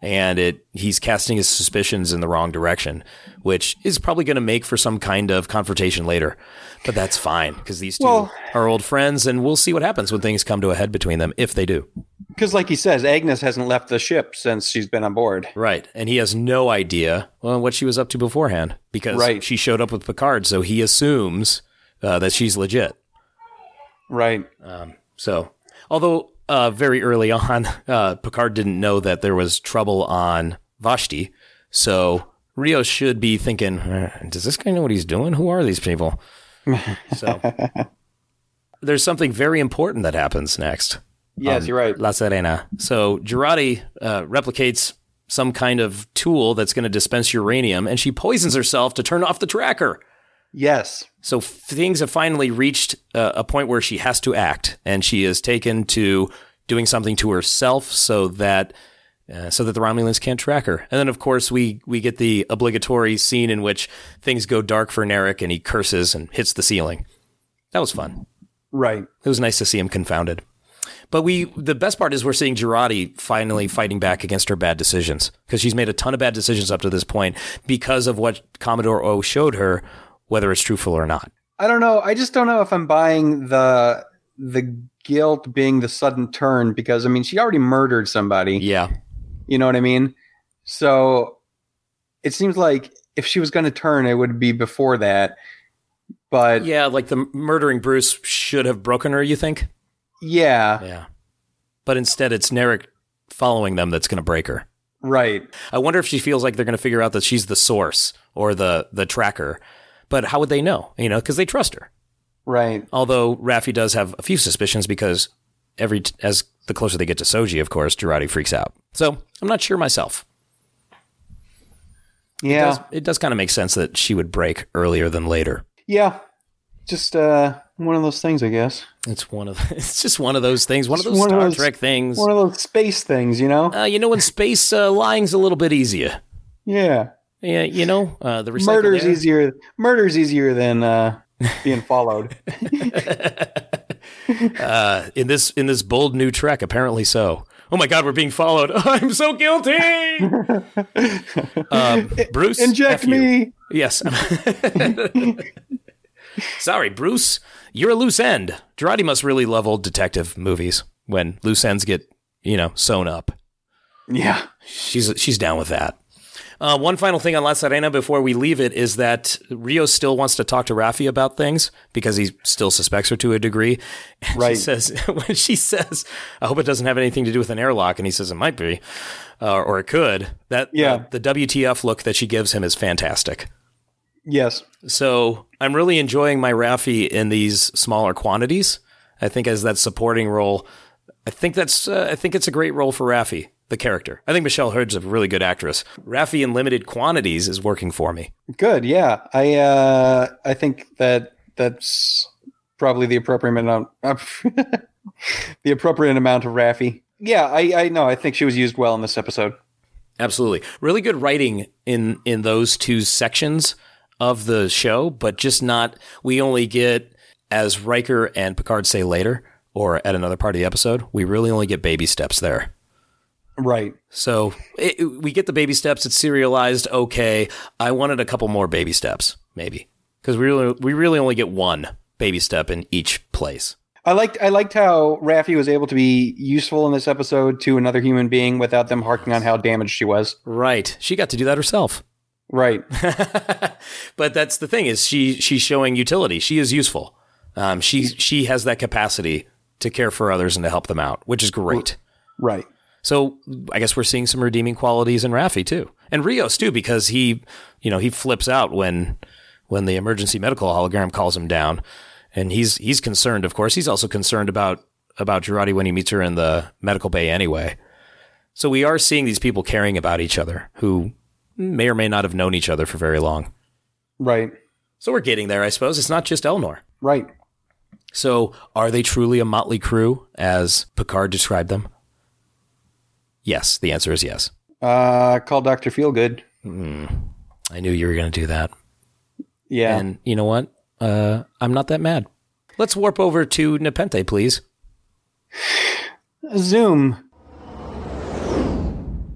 and it he's casting his suspicions in the wrong direction, which is probably going to make for some kind of confrontation later. But that's fine because these two Well- are old friends, and we'll see what happens when things come to a head between them if they do. Because, like he says, Agnes hasn't left the ship since she's been on board. Right. And he has no idea well, what she was up to beforehand because Right. she showed up with Picard. So he assumes uh, that she's legit. Right. So, although uh, very early on, uh, Picard didn't know that there was trouble on Vashti. So Rio should be thinking, "Eh, does this guy know what he's doing? Who are these people? So there's something very important that happens next. Yes, you're right. La Serena. So Jurati uh, replicates some kind of tool that's going to dispense uranium, and she poisons herself to turn off the tracker. Yes. So f- things have finally reached uh, a point where she has to act, and she is taken to doing something to herself so that uh, so that the Romulans can't track her. And then, of course, we we get the obligatory scene in which things go dark for Narek, and he curses and hits the ceiling. That was fun. Right. It was nice to see him confounded. But we, the best part is we're seeing Jurati finally fighting back against her bad decisions because she's made a ton of bad decisions up to this point because of what Commodore O showed her, whether it's truthful or not. I don't know. I just don't know if I'm buying the the guilt being the sudden turn because I mean she already murdered somebody. Yeah. You know what I mean? So it seems like if she was going to turn, it would be before that. But yeah, like the murdering Bruce should have broken her, you think? yeah, Yeah. But instead, it's Narek following them that's going to break her. right. I wonder if she feels like they're going to figure out that she's the source or the, the tracker. But how would they know? You know, because they trust her. Right. Although Raffi does have a few suspicions because every as the closer they get to Soji, of course, Jurati freaks out. So I'm not sure myself. It Yeah. does, it does kind of make sense that she would break earlier than later. Yeah. Just uh one of those things, I guess. It's one of it's just one of those things, one of those one of Star those- Trek things. One of those space things, you know? Uh, you know, in space, uh, lying's a little bit easier. Yeah. Yeah, you know, uh, the Murder's air- easier. Murder's easier than uh being followed. uh, in this in this bold new Trek. Apparently so. Oh my God, we're being followed. I'm so guilty. um, Bruce, Inject F you. me. Yes. Sorry, Bruce. You're a loose end. Jurati must really love old detective movies when loose ends get, you know, sewn up. Yeah. She's she's down with that. Uh, one final thing on La Serena before we leave it is that Rio still wants to talk to Raffi about things because he still suspects her to a degree. And Right. She says when she says, "I hope it doesn't have anything to do with an airlock," and he says it might be, uh, or it could. That Yeah. the, the WTF look that she gives him is fantastic. Yes. So I'm really enjoying my Raffi in these smaller quantities. I think as that supporting role, I think that's uh, I think it's a great role for Raffi, the character. I think Michelle Hurd's a really good actress. Raffi in limited quantities is working for me. Good. Yeah. I uh I think that that's probably the appropriate amount the appropriate amount of Raffi. Yeah, I I know. I think she was used well in this episode. Absolutely, really good writing in in those two sections of the show, but just not. We only get as Riker and Picard say later, or at another part of the episode. We really only get baby steps there. Right. So it, we get the baby steps. It's serialized. Okay, I wanted a couple more baby steps, maybe, because we really we really only get one baby step in each place. I liked I liked how Raffi was able to be useful in this episode to another human being without them harking on how damaged she was. Right, she got to do that herself. Right. but that's the thing is she she's showing utility. She is useful. Um, she she has that capacity to care for others and to help them out, which is great. Right. So I guess we're seeing some redeeming qualities in Raffi too, and Rios too, because he, you know, he flips out when when the emergency medical hologram calls him down, and he's he's concerned. Of course, he's also concerned about about Jurati when he meets her in the medical bay anyway. So we are seeing these people caring about each other who may or may not have known each other for very long. Right. So we're getting there, I suppose. It's not just Elnor. Right. So, are they truly a motley crew, as Picard described them? Yes, the answer is yes. Uh, call Doctor Feelgood. I knew you were going to do that. Yeah. And you know what? Uh, I'm not that mad. Let's warp over to Nepenthe, please. Zoom.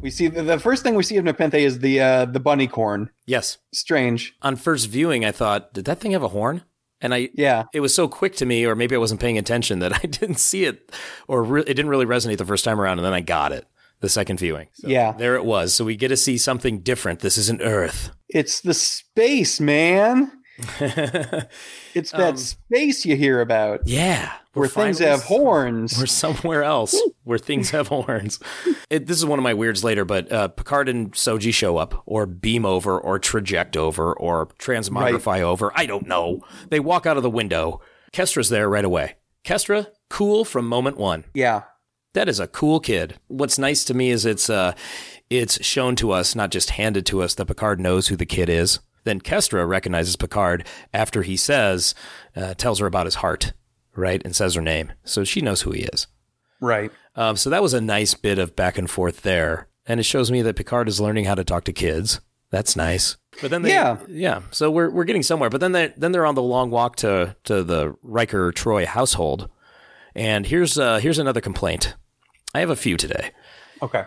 We see the, the first thing we see of Nepenthe is the uh, the bunny corn. Yes. Strange. On first viewing, I thought, did that thing have a horn? And I, Yeah. it was so quick to me, or maybe I wasn't paying attention that I didn't see it, or re- it didn't really resonate the first time around, and then I got it the second viewing. So Yeah. there it was. So we get to see something different. This isn't Earth. It's the space, man. It's that Um, space you hear about yeah, where things have horns. We're somewhere else where things have horns. It, this is one of my weirds later, but uh, Picard and Soji show up, or beam over, or traject over, or transmogrify over. I don't know. They walk out of the window. Kestra's there right away. Kestra, cool from moment one. Yeah. That is a cool kid. What's nice to me is it's uh, it's shown to us, not just handed to us, that Picard knows who the kid is. Then Kestra recognizes Picard after he says, uh, tells her about his heart, right, and says her name, so she knows who he is. Right. Um, so that was a nice bit of back and forth there, and it shows me that Picard is learning how to talk to kids. That's nice. But then they, Yeah. yeah. So we're we're getting somewhere. But then they then they're on the long walk to to the Riker Troi household, and here's uh, here's another complaint. I have a few today. Okay.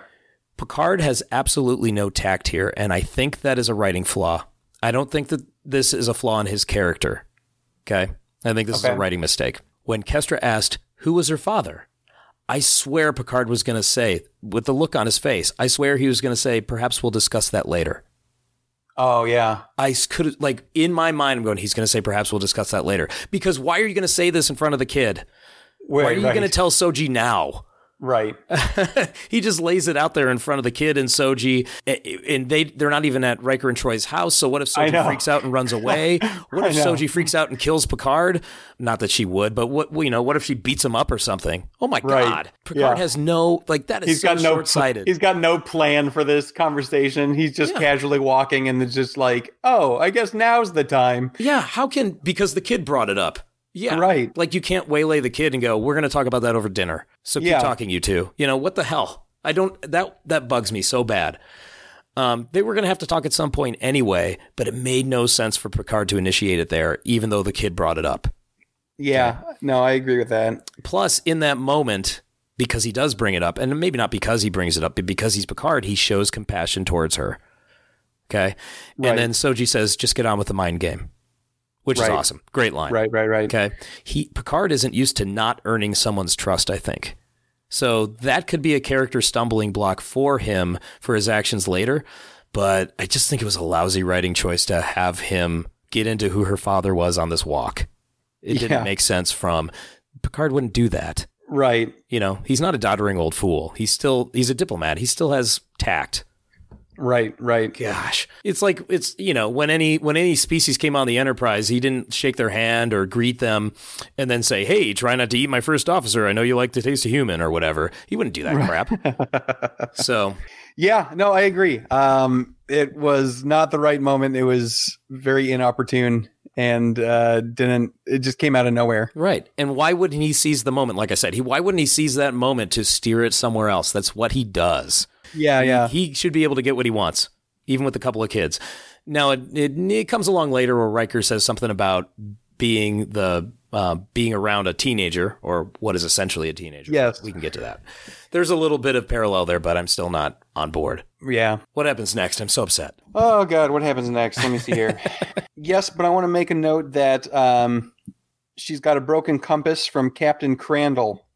Picard has absolutely no tact here, and I think that is a writing flaw. I don't think that this is a flaw in his character. Okay? I think this is a writing mistake. When Kestra asked, Who was her father? I swear Picard was going to say, with the look on his face, I swear he was going to say, Perhaps we'll discuss that later. Oh yeah. I could, like, in my mind, I'm going, He's going to say, Perhaps we'll discuss that later. Because why are you going to say this in front of the kid? Wait, Why are you right. going to tell Soji now? Right. he just lays it out there in front of the kid and Soji, eh, eh, and they they're not even at Riker and Troi's house. So what if Soji freaks out and runs away? What if. Soji freaks out and kills Picard? Not that she would, but what you know? What if she beats him up or something? Oh my Right. god! Picard Yeah. has no like that is He's so got no short sighted. He's got no plan for this conversation. He's just Yeah. casually walking and it's just like, "Oh, I guess now's the time." Yeah, how can because the kid brought it up. Yeah, Right. Like you can't waylay the kid and go, "We're going to talk about that over dinner." So keep Yeah. talking, you two. You know what the hell? I don't that that bugs me so bad. Um, they were going to have to talk at some point anyway, but it made no sense for Picard to initiate it there, even though the kid brought it up. Yeah. No, I agree with that. Plus, in that moment, because he does bring it up, and maybe not because he brings it up, but because he's Picard, he shows compassion towards her. Okay, Right. and then Soji says, "Just get on with the mind game," which is awesome. Great line. Right, right, right. Okay. He Picard isn't used to not earning someone's trust, I think. So that could be a character stumbling block for him for his actions later, but I just think it was a lousy writing choice to have him get into who her father was on this walk. It Yeah. didn't make sense from Picard wouldn't do that. Right. You know, he's not a doddering old fool. He's still he's a diplomat. He still has tact. Right, right. Gosh, it's like it's you know when any when any species came on the Enterprise, he didn't shake their hand or greet them, and then say, "Hey, try not to eat my first officer. I know you like to taste of human or whatever." He wouldn't do that crap. so Yeah, no, I agree. Um, it was not the right moment. It was very inopportune and uh, didn't. It just came out of nowhere. right, and why wouldn't he seize the moment? Like I said, he why wouldn't he seize that moment to steer it somewhere else? That's what he does. Yeah, yeah, He should be able to get what he wants, even with a couple of kids. Now it it, it comes along later where Riker says something about being the uh, being around a teenager or what is essentially a teenager. Yes. we can get to that. There's a little bit of parallel there, but I'm still not on board. yeah. What happens next? I'm so upset. Oh God, what happens next? Let me see here. yes, but I want to make a note that um, she's got a broken compass from Captain Crandall.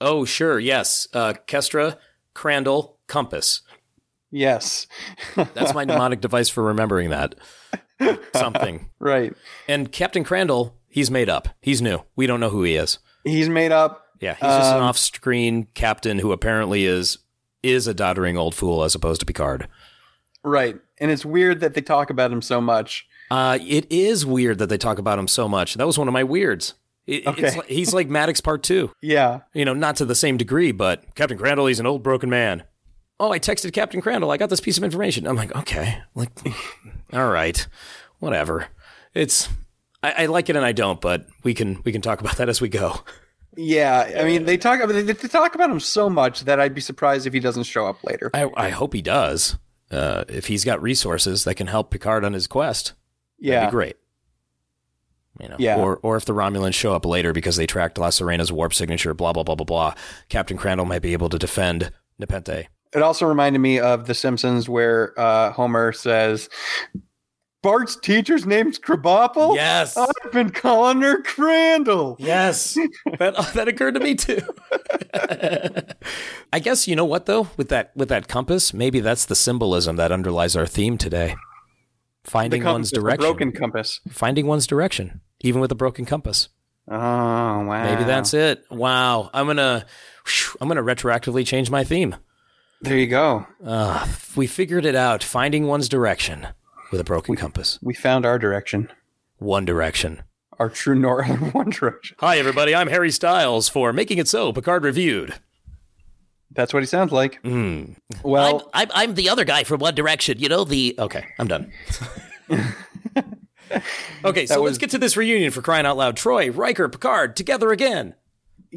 Oh, sure, yes, uh, Kestra, Crandall, compass. Yes, That's my mnemonic device for remembering that. Something. right. And Captain Crandall, he's made up. He's new. We don't know who he is. He's made up. Yeah, he's just an Um, off-screen captain who apparently is is a doddering old fool as opposed to Picard. Right, and it's weird that they talk about him so much. Uh, it is weird that they talk about him so much. That was one of my weirds. It, Okay. it's like, he's like Maddox Part Two. Yeah, You know, not to the same degree, but Captain Crandall, he's an old broken man. Oh, I texted Captain Crandall. I got this piece of information. I'm like, okay, like, all right, whatever. It's. I, I like it and I don't, but we can we can talk about that as we go. Yeah, I mean they talk about they, they talk about him so much that I'd be surprised if he doesn't show up later. I, I hope he does. Uh, if he's got resources that can help Picard on his quest, that'd Yeah, be great. You know, Yeah. or or if the Romulans show up later because they tracked La Serena's warp signature, blah blah blah blah blah. Captain Crandall might be able to defend Nepenthe. It also reminded me of The Simpsons, where uh, Homer says, "Bart's teacher's name's Krabappel." Yes, I've been calling her Crandall. yes, that that occurred to me too. I guess you know what though, with that with that compass, maybe that's the symbolism that underlies our theme today. Finding compass one's direction. broken compass. Finding one's direction, even with a broken compass. Oh wow! Maybe that's it. Wow, I'm gonna, whew, I'm gonna retroactively change my theme. There you go. Uh, we figured it out. Finding one's direction with a broken compass. We found our direction, One Direction. our true north, one direction. Hi, everybody. I'm Harry Styles for Making It So, Picard Reviewed. That's what he sounds like. Hmm. Well, I'm, I'm the other guy from One Direction. You know, the. Okay, I'm done. okay, so was- let's get to this reunion for crying out loud. Troi, Riker, Picard, together again.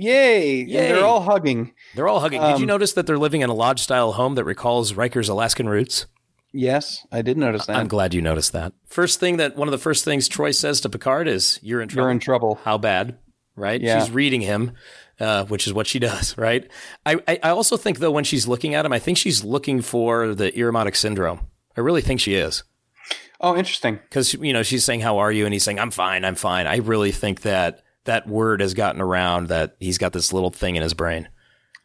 Yay! And they're all hugging. They're all hugging. Did you Um, notice that they're living in a lodge style home that recalls Riker's Alaskan roots? Yes, I did notice that. I'm glad you noticed that. First thing that one of the first things Troi says to Picard is, "You're in trouble." You're in trouble. How bad? Right? Yeah. She's reading him, uh, which is what she does. Right? I, I I also think though when she's looking at him, I think she's looking for the Irumodic syndrome. I really think she is Oh, interesting. because you know she's saying, "How are you?" and he's saying, "I'm fine. I'm fine." I really think that that word has gotten around that he's got this little thing in his brain.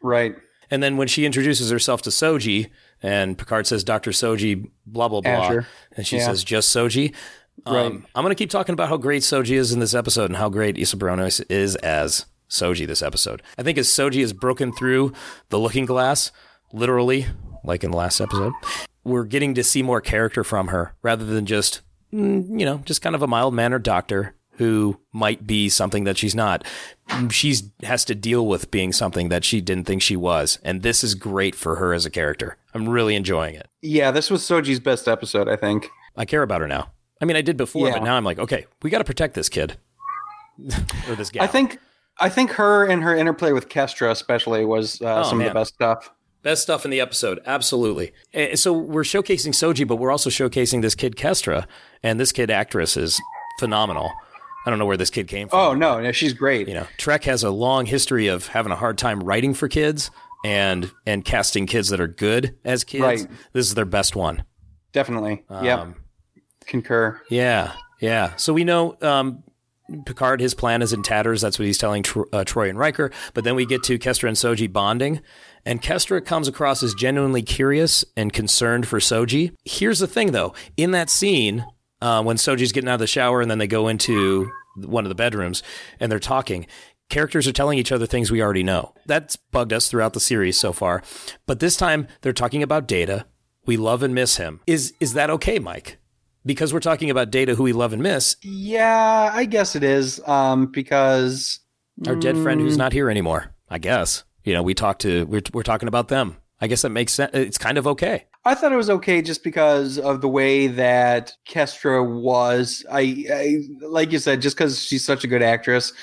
Right. And then when she introduces herself to Soji, and Picard says, Dr. Soji, blah, blah, blah. Asher. And she Yeah. says, just Soji. Um, Right. I'm going to keep talking about how great Soji is in this episode and how great Isa Briones is as Soji this episode. I think as Soji has broken through the looking glass, literally, like in the last episode, we're getting to see more character from her rather than just, mm, you know, just kind of a mild mannered doctor who might be something that she's not. She has to deal with being something that she didn't think she was, and this is great for her as a character. I'm really enjoying it. Yeah, this was Soji's best episode, I think. I care about her now. I mean, I did before, Yeah. but now I'm like, okay, we got to protect this kid or this gal. I think I think her and her interplay with Kestra especially was uh, Oh, some man. of the best stuff. Best stuff in the episode, absolutely. Eh, So we're showcasing Soji, but we're also showcasing this kid Kestra, and this kid actress is phenomenal. I don't know where this kid came from. Oh no, no, she's great. You know, Trek has a long history of having a hard time writing for kids and and casting kids that are good as kids. Right. This is their best one. Definitely. yeah. Um, Concur. Yeah, yeah. So we know um, Picard, his plan is in tatters. That's what he's telling Tro- uh, Troi and Riker. But then we get to Kestra and Soji bonding, and Kestra comes across as genuinely curious and concerned for Soji. Here's the thing, though. In that scene, uh, when Soji's getting out of the shower and then they go into one of the bedrooms and they're talking. Characters are telling each other things we already know. That's bugged us throughout the series so far. But this time they're talking about Data. We love and miss him. Is is that okay, Mike? Because we're talking about Data who we love and miss, Yeah, I guess it is. Um, because our dead friend who's not here anymore. I guess. You know, we talked to we're we're talking about them. I guess that makes sense. It's kind of okay. I thought it was okay just because of the way that Kestra was. I, I like you said, just because she's such a good actress.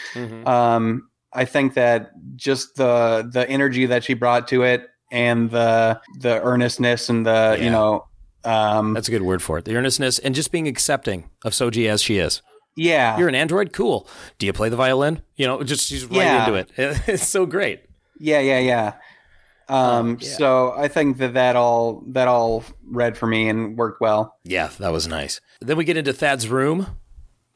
Um, I think that just the the energy that she brought to it and the the earnestness and the Yeah. you know um That's a good word for it. The earnestness and just being accepting of Soji as she is. yeah You're an android, cool. Do you play the violin? You know, just she's right Yeah. into it. It's so great. yeah yeah yeah um yeah. so i think that that all that all read for me and worked well Yeah, that was nice. Then we get into Thad's room,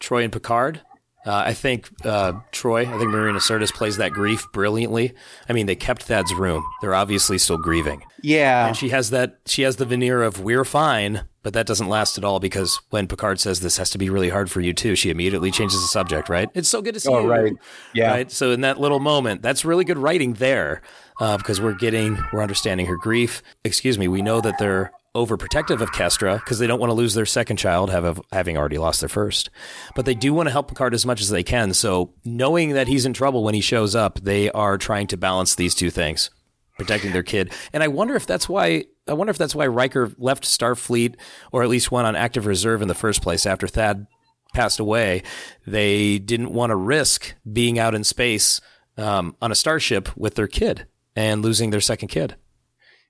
Troi and Picard. Uh, I think uh, Troi, I think Marina Sirtis plays that grief brilliantly. I mean, they kept Thad's room. They're obviously still grieving. yeah And she has that she has the veneer of we're fine, but that doesn't last at all because when Picard says this has to be really hard for you too, she immediately changes the subject, right? It's so good to see Oh, you. right. Yeah. Right. So in that little moment, that's really good writing there. Uh, because we're getting we're understanding her grief. Excuse me, we know that they're overprotective of Kestra because they don't want to lose their second child, have, having already lost their first. But they do want to help Picard as much as they can. So knowing that he's in trouble when he shows up, they are trying to balance these two things protecting their kid. And I wonder if that's why I wonder if that's why Riker left Starfleet or at least went on active reserve in the first place after Thad passed away, they didn't want to risk being out in space um, on a starship with their kid and losing their second kid.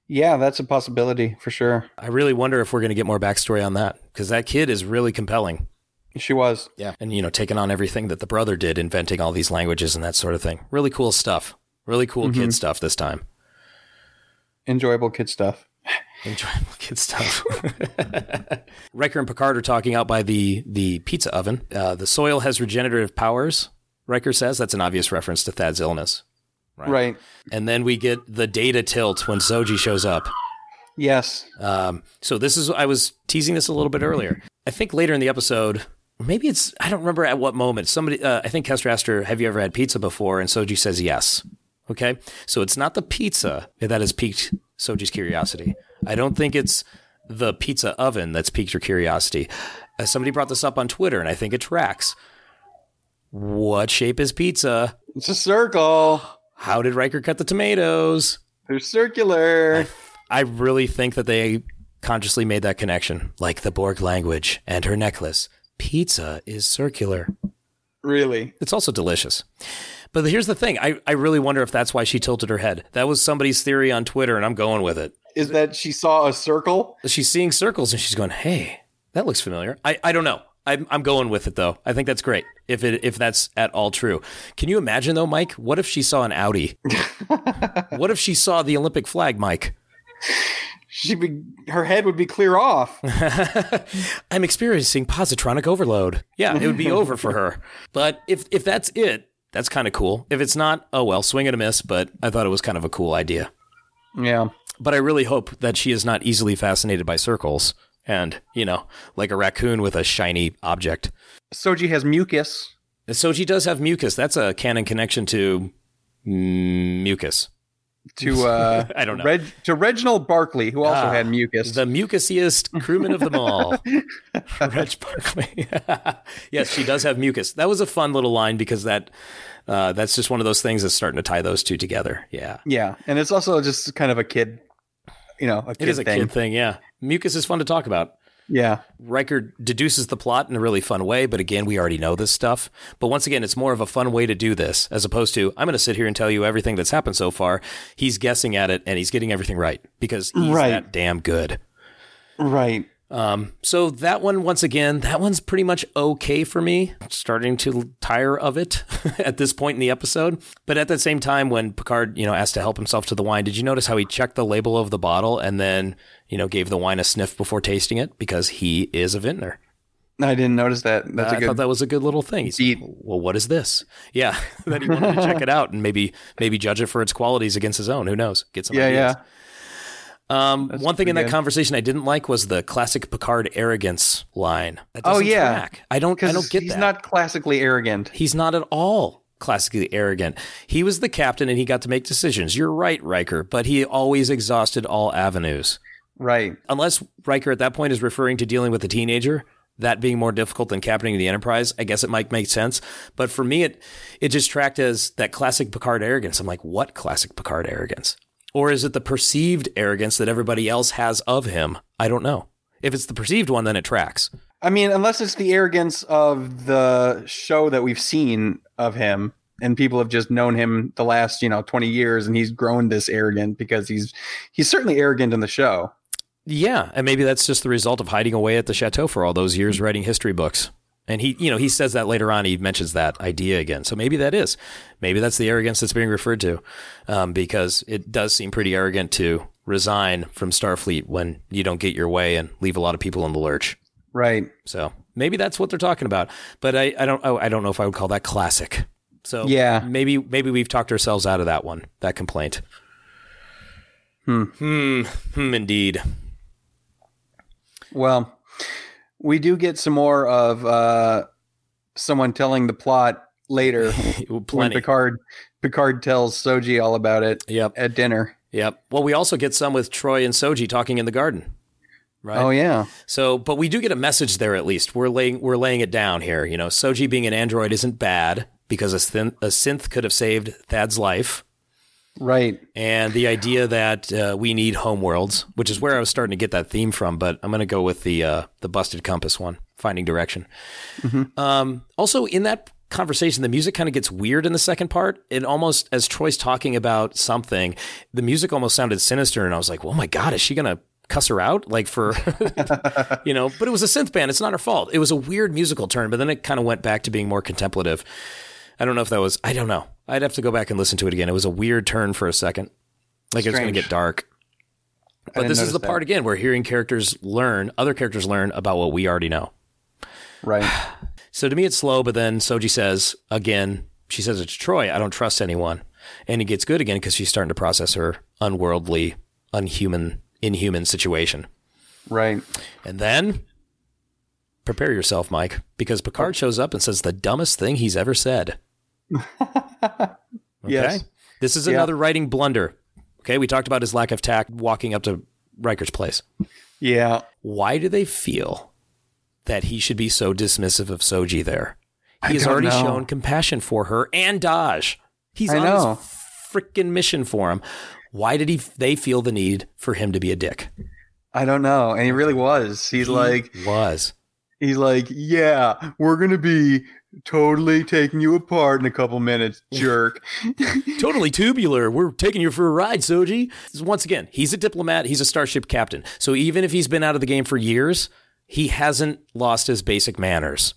Yeah, that's a possibility for sure. I really wonder if we're going to get more backstory on that because that kid is really compelling. She was. Yeah. And, you know, taking on everything that the brother did, inventing all these languages and that sort of thing. Really cool stuff. Really cool kid stuff this time. Enjoyable kid stuff. Enjoyable kid stuff. Riker and Picard are talking out by the, the pizza oven. Uh, the soil has regenerative powers, Riker says. That's an obvious reference to Thad's illness. Right. And then we get the data tilt when Soji shows up. Yes. Um, so this is I was teasing this a little bit earlier. I think later in the episode, maybe it's I don't remember at what moment. Somebody, uh, I think Kestra asked her, "Have you ever had pizza before?" And Soji says yes. Okay, so it's not the pizza that has piqued Soji's curiosity. I don't think it's the pizza oven that's piqued her curiosity. Uh, somebody brought this up on Twitter, and I think it tracks. What shape is pizza? It's a circle. How did Riker cut the tomatoes? They're circular. I really think that they consciously made that connection, like the Borg language and her necklace. Pizza is circular. Really? It's also delicious. But here's the thing I, I really wonder if that's why she tilted her head. That was somebody's theory on Twitter, and I'm going with it. Is that she saw a circle? She's seeing circles and she's going, hey, that looks familiar. I, I don't know. I'm, I'm going with it though. I think that's great. If it if that's at all true, can you imagine though, Mike? What if she saw an Audi? what if she saw the Olympic flag, Mike? She'd be her head would be clear off. I'm experiencing positronic overload. Yeah, it would be over for her. But if if that's it, that's kind of cool. If it's not, oh well, swing and a miss. But I thought it was kind of a cool idea. yeah. But I really hope that she is not easily fascinated by circles and you know, like a raccoon with a shiny object. Soji has mucus. Soji does have mucus. That's a canon connection to mucus. To uh, I don't know. Reg, to Reginald Barclay, who also Ah, had mucus. The mucusiest crewman of them all. Reg Barclay. yes, she does have mucus. That was a fun little line because that uh, that's just one of those things that's starting to tie those two together. Yeah. yeah, and it's also just kind of a kid, you know, a kid It is a thing. kid thing, yeah. Mucus is fun to talk about. Yeah, Riker deduces the plot in a really fun way, but again, we already know this stuff. But once again, it's more of a fun way to do this as opposed to I'm going to sit here and tell you everything that's happened so far. He's guessing at it and he's getting everything right because he's Right. that damn good. right. Um, so that one, once again, that one's pretty much okay for me. Starting to tire of it at this point in the episode. But at the same time, when Picard, you know, asked to help himself to the wine, did you notice how he checked the label of the bottle and then, you know, gave the wine a sniff before tasting it because he is a vintner? I didn't notice that. That's I a good. thought that was a good little thing. Well, what is this? Yeah, that he wanted to check it out and maybe maybe judge it for its qualities against his own. Who knows? Get some yeah, ideas. yeah. Um, one thing in that good. conversation I didn't like was the classic Picard arrogance line. Oh, yeah. track. I don't. I don't get he's that. not classically arrogant. he's not at all classically arrogant. He was the captain and he got to make decisions. You're right, Riker, but he always exhausted all avenues. Right. Unless Riker at that point is referring to dealing with a teenager, that being more difficult than captaining the Enterprise, I guess it might make sense. But for me, it it just tracked as that classic Picard arrogance. I'm like, what classic Picard arrogance? Or is it the perceived arrogance that everybody else has of him? I don't know. If it's the perceived one, then it tracks. I mean, unless it's the arrogance of the show that we've seen of him, and people have just known him the last, you know, twenty years, and he's grown this arrogant because he's he's certainly arrogant in the show. Yeah, and maybe that's just the result of hiding away at the chateau for all those years mm-hmm. writing history books. And he, you know, he says that later on. He mentions that idea again. So maybe that is, maybe that's the arrogance that's being referred to, um, because it does seem pretty arrogant to resign from Starfleet when you don't get your way and leave a lot of people in the lurch. Right. So maybe that's what they're talking about. But I, I don't, I don't know if I would call that classic. So Yeah. maybe, maybe we've talked ourselves out of that one, that complaint. Hmm. Hmm. Hmm. Indeed. Well, we do get some more of uh, someone telling the plot later when. Picard Picard tells Soji all about it Yep. at dinner. Yep. Well, we also get some with Troi and Soji talking in the garden. Right. Oh yeah. So, but we do get a message there at least. We're laying we're laying it down here. You know, Soji being an android isn't bad because a, synth a synth could have saved Thad's life. Right. And the idea that uh, we need homeworlds, which is where I was starting to get that theme from, but I'm going to go with the uh, the busted compass one. finding direction. Um, also, in that conversation, the music kind of gets weird in the second part. It almost, as Troi's talking about something, the music almost sounded sinister, and I was like, "Oh my god, is she gonna?" Cuss her out, like for, you know, but it was a synth band. It's not her fault. It was a weird musical turn, but then it kind of went back to being more contemplative. I don't know if that was, I don't know. I'd have to go back and listen to it again. It was a weird turn for a second. Like it was going to get dark. But this is the that. part again where hearing characters learn, other characters learn about what we already know. Right. So to me, it's slow, but then Soji says again, she says it to Troi, I don't trust anyone. And it gets good again because she's starting to process her unworldly, unhuman, inhuman situation. Right. And then prepare yourself, Mike, because Picard shows up and says the dumbest thing he's ever said. Okay. Yes. This is Yeah. another writing blunder. Okay. We talked about his lack of tact walking up to Riker's place. Yeah. Why do they feel that he should be so dismissive of Soji there? He I has already know. shown compassion for her and Dahj. He's I on know. his freaking mission for him. Why did he? They feel the need for him to be a dick. I don't know. And he really was. He's like, Was he's like, yeah, we're gonna be totally taking you apart in a couple minutes, jerk. totally tubular. We're taking you for a ride, Soji. Once again, he's a diplomat. He's a starship captain. So even if he's been out of the game for years, he hasn't lost his basic manners.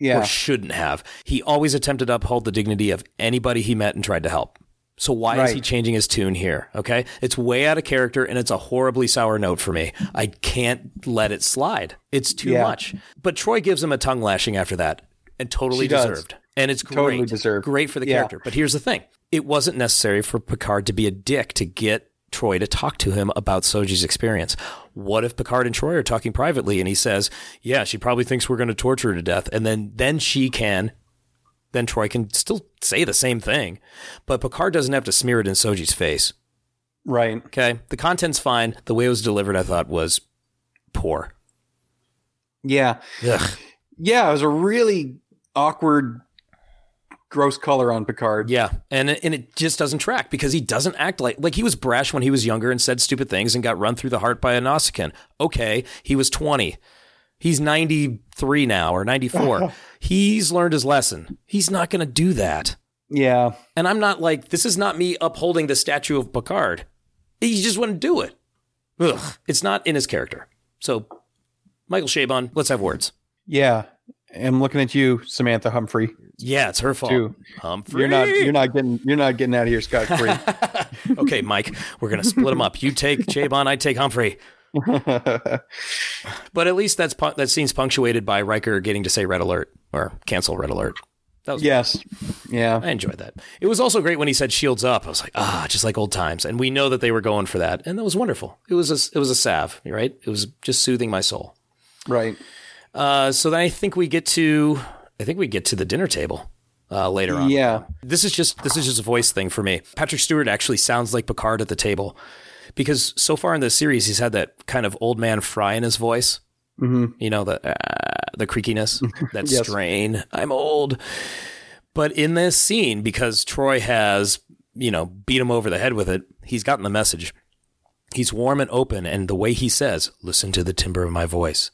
or yeah. shouldn't have. He always attempted to uphold the dignity of anybody he met and tried to help. So why is he changing his tune here? Okay. It's way out of character and it's a horribly sour note for me. I can't let it slide. It's too Yeah. much. But Troi gives him a tongue lashing after that and totally She does. deserved. And it's great. Totally deserved. Great for the Yeah. character. But here's the thing. It wasn't necessary for Picard to be a dick to get Troi to talk to him about Soji's experience. What if Picard and Troi are talking privately and he says, "Yeah, she probably thinks we're going to torture her to death," and then then she can, then Troi can still say the same thing, but Picard doesn't have to smear it in Soji's face. Right. Okay, the content's fine. The way it was delivered, I thought was poor. Yeah. Ugh. Yeah. It was a really awkward, gross color on Picard. Yeah, and it, and it just doesn't track because he doesn't act like like he was brash when he was younger and said stupid things and got run through the heart by a Nausicaan. Okay, he was twenty. He's ninety three now or ninety four. He's learned his lesson. He's not going to do that. Yeah. And I'm not like this is not me upholding the statue of Picard. He just wouldn't do it. Ugh, it's not in his character. So, Michael Chabon, let's have words. Yeah. I'm looking at you, Samantha Humphrey. Yeah, it's her fault. Too. Humphrey. You're not. You're not getting. You're not getting out of here scot free. okay, Mike, we're going to split them up. You take Chabon, I take Humphrey. But at least that's that scene's punctuated by Riker getting to say red alert or cancel red alert. That was yes. Yeah. I enjoyed that. It was also great when he said shields up. I was like, ah, just like old times. And we know that they were going for that, and that was wonderful. It was a it was a salve, right? It was just soothing my soul. Right. Uh, so then I think we get to I think we get to the dinner table uh, later on. Yeah. This is just this is just a voice thing for me. Patrick Stewart actually sounds like Picard at the table because so far in the series he's had that kind of old man Fry in his voice. Mm-hmm. You know the uh, the creakiness, that Yes. strain. I'm old. But in this scene, because Troi has you know beat him over the head with it, he's gotten the message. He's warm and open, and the way he says, "Listen to the timbre of my voice.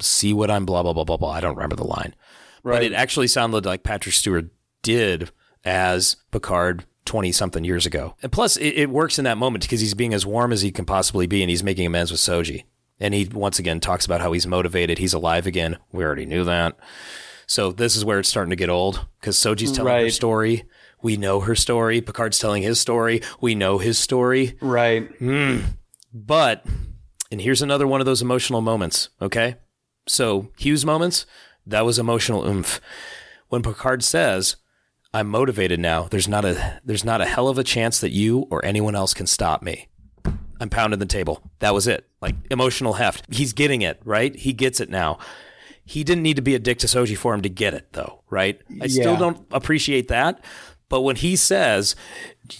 See what I'm blah blah blah blah blah." I don't remember the line, but it actually sounded like Patrick Stewart did as Picard 20 something years ago. And plus, it, it works in that moment because he's being as warm as he can possibly be and he's making amends with Soji. And he once again talks about how he's motivated, he's alive again. We already knew that. So this is where it's starting to get old because Soji's telling her story. We know her story. Picard's telling his story. We know his story. Right. Hmm. But, and here's another one of those emotional moments, okay? So, Hughes moments, that was emotional oomph. When Picard says, I'm motivated now, there's not a there's not a hell of a chance that you or anyone else can stop me. I'm pounding the table. That was it. Like emotional heft. He's getting it, right? He gets it now. He didn't need to be a dick to Soji for him to get it, though, right? I still don't appreciate that. But when he says,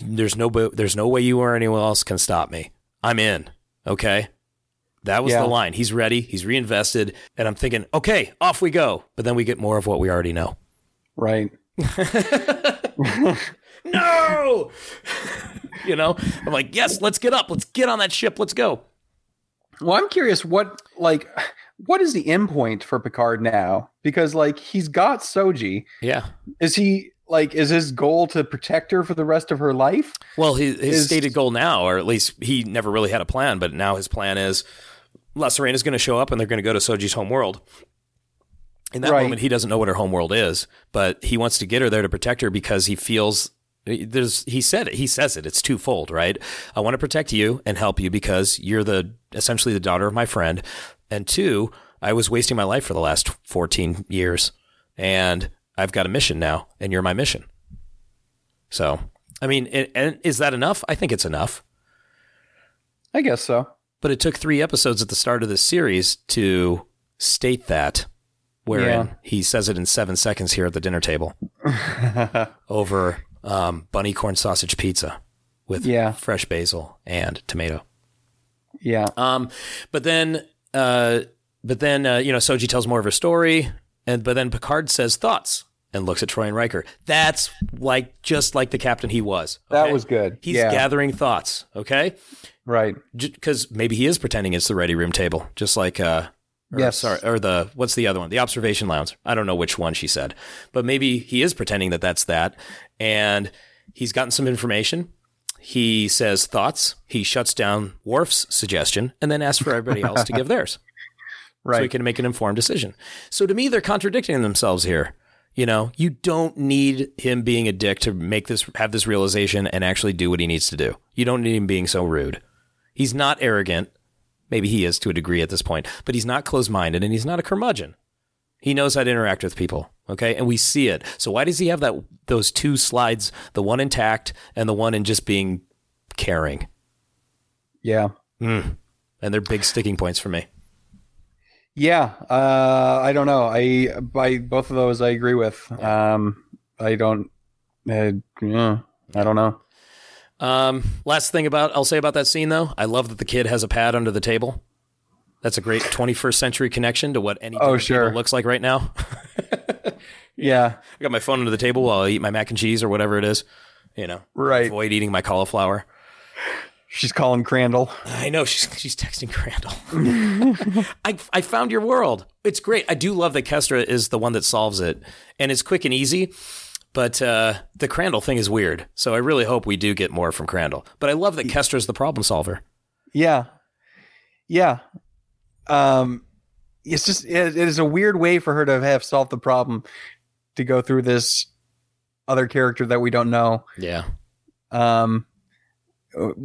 "There's no, there's no way you or anyone else can stop me," I'm in. Okay, that was Yeah. the line. He's ready. He's reinvested, and I'm thinking, okay, off we go. But then we get more of what we already know. Right. No, you know, I'm like, yes, let's get up. Let's get on that ship. Let's go. Well, I'm curious what like what is the end point for Picard now? Because like he's got Soji. Yeah. Is he like is his goal to protect her for the rest of her life? Well, his, his Is- stated goal now, or at least he never really had a plan, but now his plan is La Serena is going to show up and they're going to go to Soji's home world. In that Right. moment, he doesn't know what her home world is, but he wants to get her there to protect her because he feels there's. He said it. He says it. It's twofold, right? I want to protect you and help you because you're the essentially the daughter of my friend, and two, I was wasting my life for the last 14 years, and I've got a mission now, and you're my mission. So, I mean, and, and is that enough? I think it's enough. I guess so. But it took three episodes at the start of this series to state that, wherein Yeah. he says it in seven seconds here at the dinner table over um, bunny corn sausage pizza with Yeah. fresh basil and tomato. Yeah. Um, but then, uh, but then, uh, you know, Soji tells more of her story, and but then Picard says thoughts and looks at Troi and Riker. That's like just like the captain he was. That was good. He's Yeah. gathering thoughts. Okay, Right. because maybe he is pretending it's the ready room table, just like uh, or, Yes. sorry, or the what's the other one? The observation lounge. I don't know which one she said, but maybe he is pretending that that's that, and he's gotten some information. He says thoughts. He shuts down Worf's suggestion, and then asks for everybody else to give theirs, so he can make an informed decision. So to me, they're contradicting themselves here. You know, you don't need him being a dick to make this have this realization and actually do what he needs to do. You don't need him being so rude. He's not arrogant. Maybe he is to a degree at this point, but he's not closed minded and he's not a curmudgeon. He knows how to interact with people. Okay. And we see it. So why does he have that those two slides, the one intact and the one in just being caring? Yeah. Mm. And they're big sticking points for me. Yeah. Uh, I don't know. I by both of those I agree with. Um, I don't. Uh, yeah. I don't know. Um, last thing about I'll say about that scene though, I love that the kid has a pad under the table. That's a great 21st century connection to what any Oh, sure. looks like right now. Yeah. I got my phone under the table while I eat my mac and cheese or whatever it is. You know, Right. avoid eating my cauliflower. She's calling Crandall. I know she's she's texting Crandall. I I found your world. It's great. I do love that Kestra is the one that solves it, and it's quick and easy. But uh, the Crandall thing is weird. So I really hope we do get more from Crandall. But I love that Kestra's the problem solver. Yeah. Yeah. Um, it's just it, it is a weird way for her to have solved the problem to go through this other character that we don't know. Yeah. Um,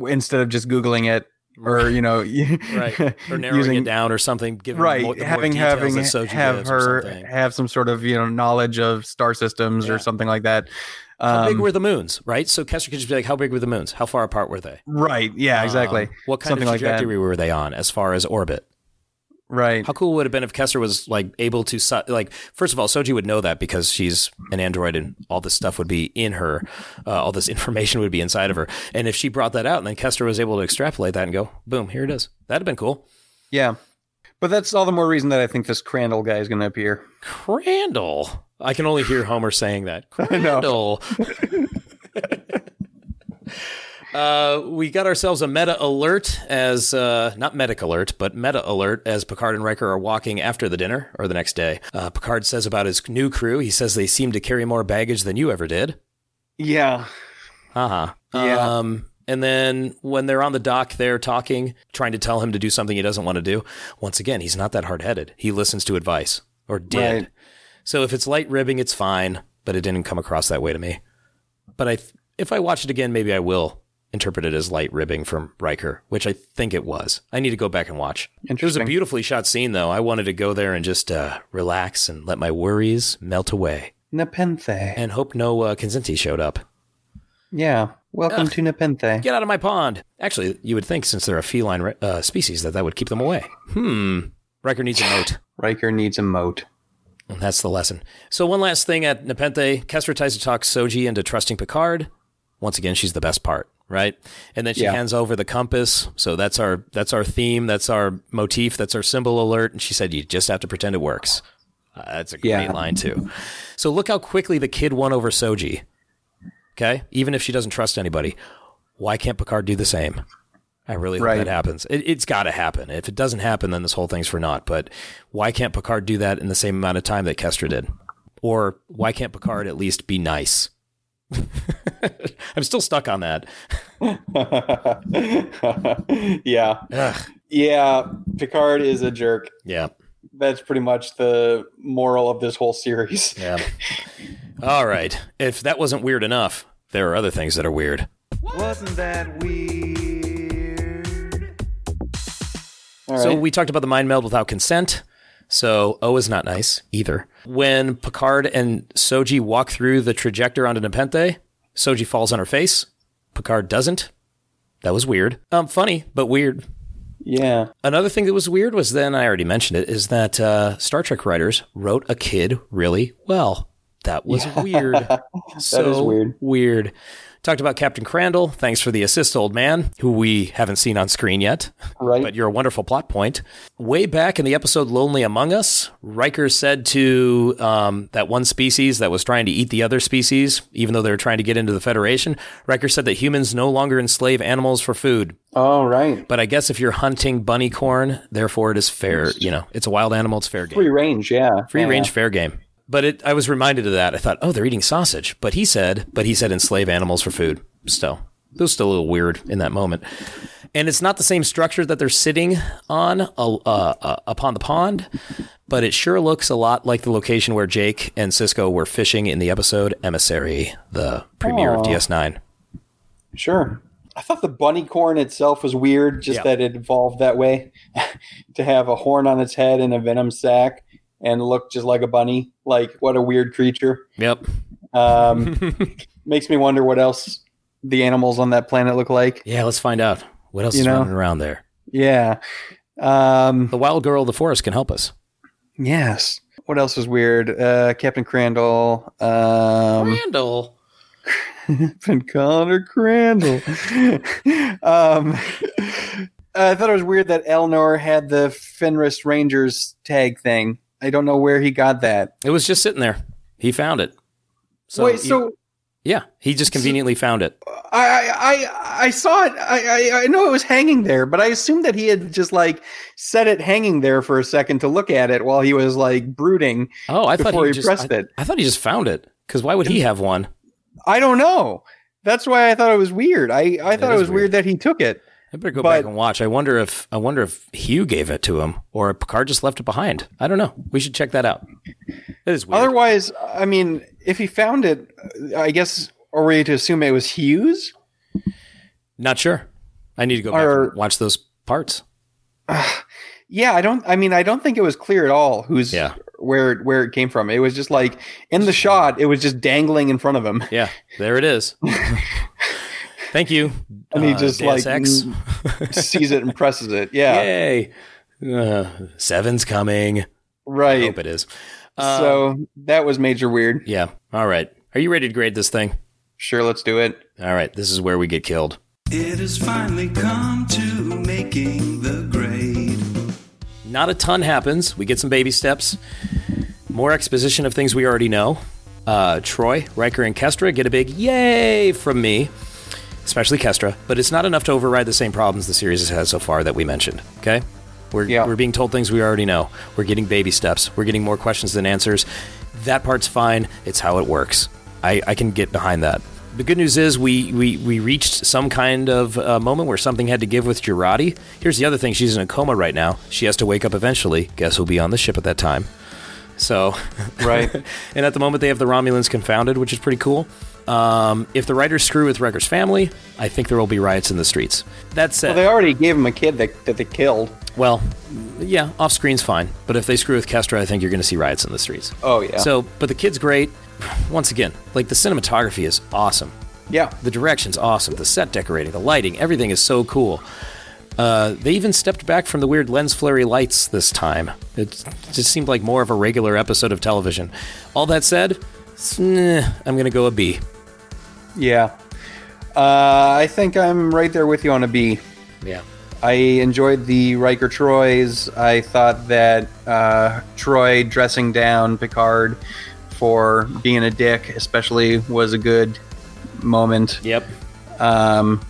instead of just googling it or you know right. Or narrowing using- it down or something giving right more, the having having have her have some sort of you know knowledge of star systems Yeah. or something like that. How big Um, were the moons right? So Kestra could just be like how big were the moons? How far apart were they? Right yeah exactly. Um, what kind something of like trajectory were they on as far as orbit right. How cool would it have been if Kestra was like able to su- like first of all Soji would know that because she's an android and all this stuff would be in her uh, all this information would be inside of her. And if she brought that out and then Kestra was able to extrapolate that and go boom here it is. That'd have been cool. Yeah. But that's all the more reason that i think this crandall guy is going to appear. Crandall? I can only hear Homer saying that. Crandall Uh, we got ourselves a meta alert as uh, not medic alert, but meta alert as Picard and Riker are walking after the dinner or the next day. Uh, Picard says about his new crew. He says they seem to carry more baggage than you ever did. yeah Haha. Yeah. Um, and then when they're on the dock, they're talking, trying to tell him to do something he doesn't want to do. Once again, he's not that hard headed. He listens to advice or did. Right. So if it's light ribbing, it's fine, but it didn't come across that way to me. But I, if I watch it again, maybe I will interpret it as light ribbing from Riker, which I think it was. I need to go back and watch. It was a beautifully shot scene, though. I wanted to go there and just uh, relax and let my worries melt away, nepenthe and hope no uh, Kzinti showed up. yeah welcome to nepenthe Get out of my pond. Actually, you would think since they're a feline uh, species that that would keep them away. Hmm. Riker needs a moat. riker needs a moat And that's the lesson. So one last thing at Nepenthe, Kestra tries to talk Soji into trusting Picard. Once again, she's the best part, right? And then she Yeah. hands over the compass. So that's our that's our theme, that's our motif, that's our symbol alert. And she said, "You just have to pretend it works." Uh, that's a great Yeah. line too. So look how quickly the kid won over Soji. Okay, even if she doesn't trust anybody, why can't Picard do the same? I really hope Right. that happens. It, it's got to happen. If it doesn't happen, then this whole thing's for naught. But why can't Picard do that in the same amount of time that Kestra did? Or why can't Picard at least be nice? I'm still stuck on that. yeah. Ugh. Yeah. Picard is a jerk. Yeah. That's pretty much the moral of this whole series. Yeah. All right. If that wasn't weird enough, there are other things that are weird. Wasn't that weird? All So we talked about the mind meld without consent. So O is not nice either. When Picard and Soji walk through the trajector onto Nepenthe, Soji falls on her face. Picard doesn't. That was weird. Um, funny, but weird. yeah. Another thing that was weird was then I already mentioned it is that uh, Star Trek writers wrote a kid really well. That was weird. so is weird. Weird. Talked about Captain Crandall. Thanks for the assist, old man, who we haven't seen on screen yet. Right. But you're a wonderful plot point. Way back in the episode Lonely Among Us, Riker said to um, that one species that was trying to eat the other species, even though they were trying to get into the Federation, Riker said that humans no longer enslave animals for food. Oh, right. But I guess if you're hunting bunnicorn, therefore it is fair. You know, it's a wild animal. It's fair game. Free range. Yeah. Free Yeah. range, fair game. But it, I was reminded of that. I thought, oh, they're eating sausage. But he said, but he said enslave animals for food. Still, it was still a little weird in that moment. And it's not the same structure that they're sitting on uh, uh, uh, upon the pond, but it sure looks a lot like the location where Jake and Sisko were fishing in the episode Emissary, the premiere of DS9. Sure. I thought the bunnicorn itself was weird, just Yeah. that it evolved that way to have a horn on its head and a venom sac and look just like a bunny. Like, what a weird creature. Yep. Um, makes me wonder what else the animals on that planet look like. Yeah, let's find out. What else You is know? running around there? Yeah. Um, The wild girl of the forest can help us. yes. What else was weird? Uh, Captain Crandall. Um, Randall. been calling her Crandall. um, I thought it was weird that Elnor had the Fenris Rangers tag thing. I don't know where he got that. It was just sitting there. He found it. So Wait, you- so yeah, he just conveniently found it. I, I I I saw it. I, I I know it was hanging there, but I assumed that he had just like set it hanging there for a second to look at it while he was like brooding. Oh, I thought Before he he just pressed I, it. I thought he just found it. Because why would he have one? I don't know. That's why I thought it was weird. I I thought it was weird. weird that he took it. I better go But- back and watch. I wonder if I wonder if Hugh gave it to him or if Picard just left it behind. I don't know. We should check that out. That is weird. Otherwise, I mean, if he found it, I guess are we to assume it was Hugh's? Not sure. I need to go back Or- and watch those parts. Yeah, I don't. I mean, I don't think it was clear at all who's Yeah. where where it came from. It was just like in the shot, it was just dangling in front of him, Yeah, there it is. Thank you. and he uh, just Deus like sees it and presses it. Yeah, Yay. Uh, seven's coming. I right. hope it is. Uh, so that was major weird. yeah. All right. Are you ready to grade this thing? Sure, let's do it. All right. This is where we get killed. It has finally come to making the grade. Not a ton happens. We get some baby steps. More exposition of things we already know. Uh, Troi, Riker, and Kestra get a big yay from me, especially Kestra, but it's not enough to override the same problems the series has had so far that we mentioned. Okay? We're, Yeah. we're being told things we already know. We're getting baby steps. We're getting more questions than answers. That part's fine. It's how it works. I, I can get behind that. The good news is we, we, we reached some kind of uh, moment where something had to give with Jurati. Here's the other thing she's in a coma right now. She has to wake up eventually. Guess who'll be on the ship at that time? So, Right. and at the moment they have the Romulans confounded, which is pretty cool. Um, if the writers screw with Riker's family, I think there will be riots in the streets. That said, well, they already gave him a kid that, that they killed. well, yeah, off screen's fine. But if they screw with Kestra, I think you're going to see riots in the streets. Oh yeah. So, but the kid's great. Once again, like the cinematography is awesome. yeah. The direction's awesome. The set decorating, the lighting, everything is so cool. Uh, they even stepped back from the weird lens flary lights this time. It just seemed like more of a regular episode of television. All that said, I'm going to go a B. Yeah. Uh, I think I'm right there with you on a B. Yeah. I enjoyed the Riker Trois. I thought that uh, Troi dressing down Picard for being a dick, especially, was a good moment. Yep. Um,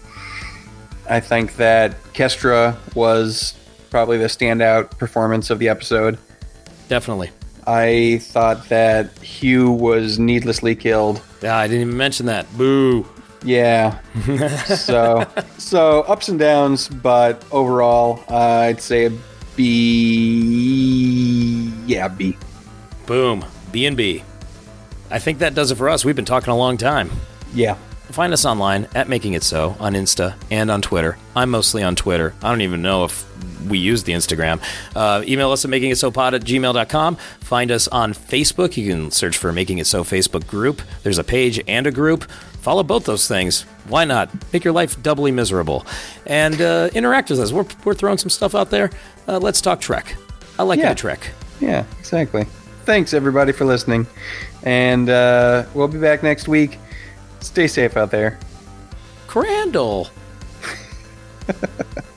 I think that Kestra was probably the standout performance of the episode. Definitely. I thought that Hugh was needlessly killed. Yeah, I didn't even mention that. Boo. Yeah. so so ups and downs, but overall, uh, I'd say a B. Yeah, B. Boom. B and B. I think that does it for us. We've been talking a long time. Yeah. Find us online at Making It So on Insta and on Twitter. I'm mostly on Twitter. I don't even know if we use the Instagram. Uh, email us at makingitsopod at gmail.com. Find us on Facebook. You can search for Making It So Facebook group. There's a page and a group. Follow both those things. Why not? Make your life doubly miserable. And uh, interact with us. We're, we're throwing some stuff out there. Uh, let's talk Trek. I like Yeah. it, Trek. Yeah, exactly. Thanks, everybody, for listening. And uh, we'll be back next week. Stay safe out there. Crandall.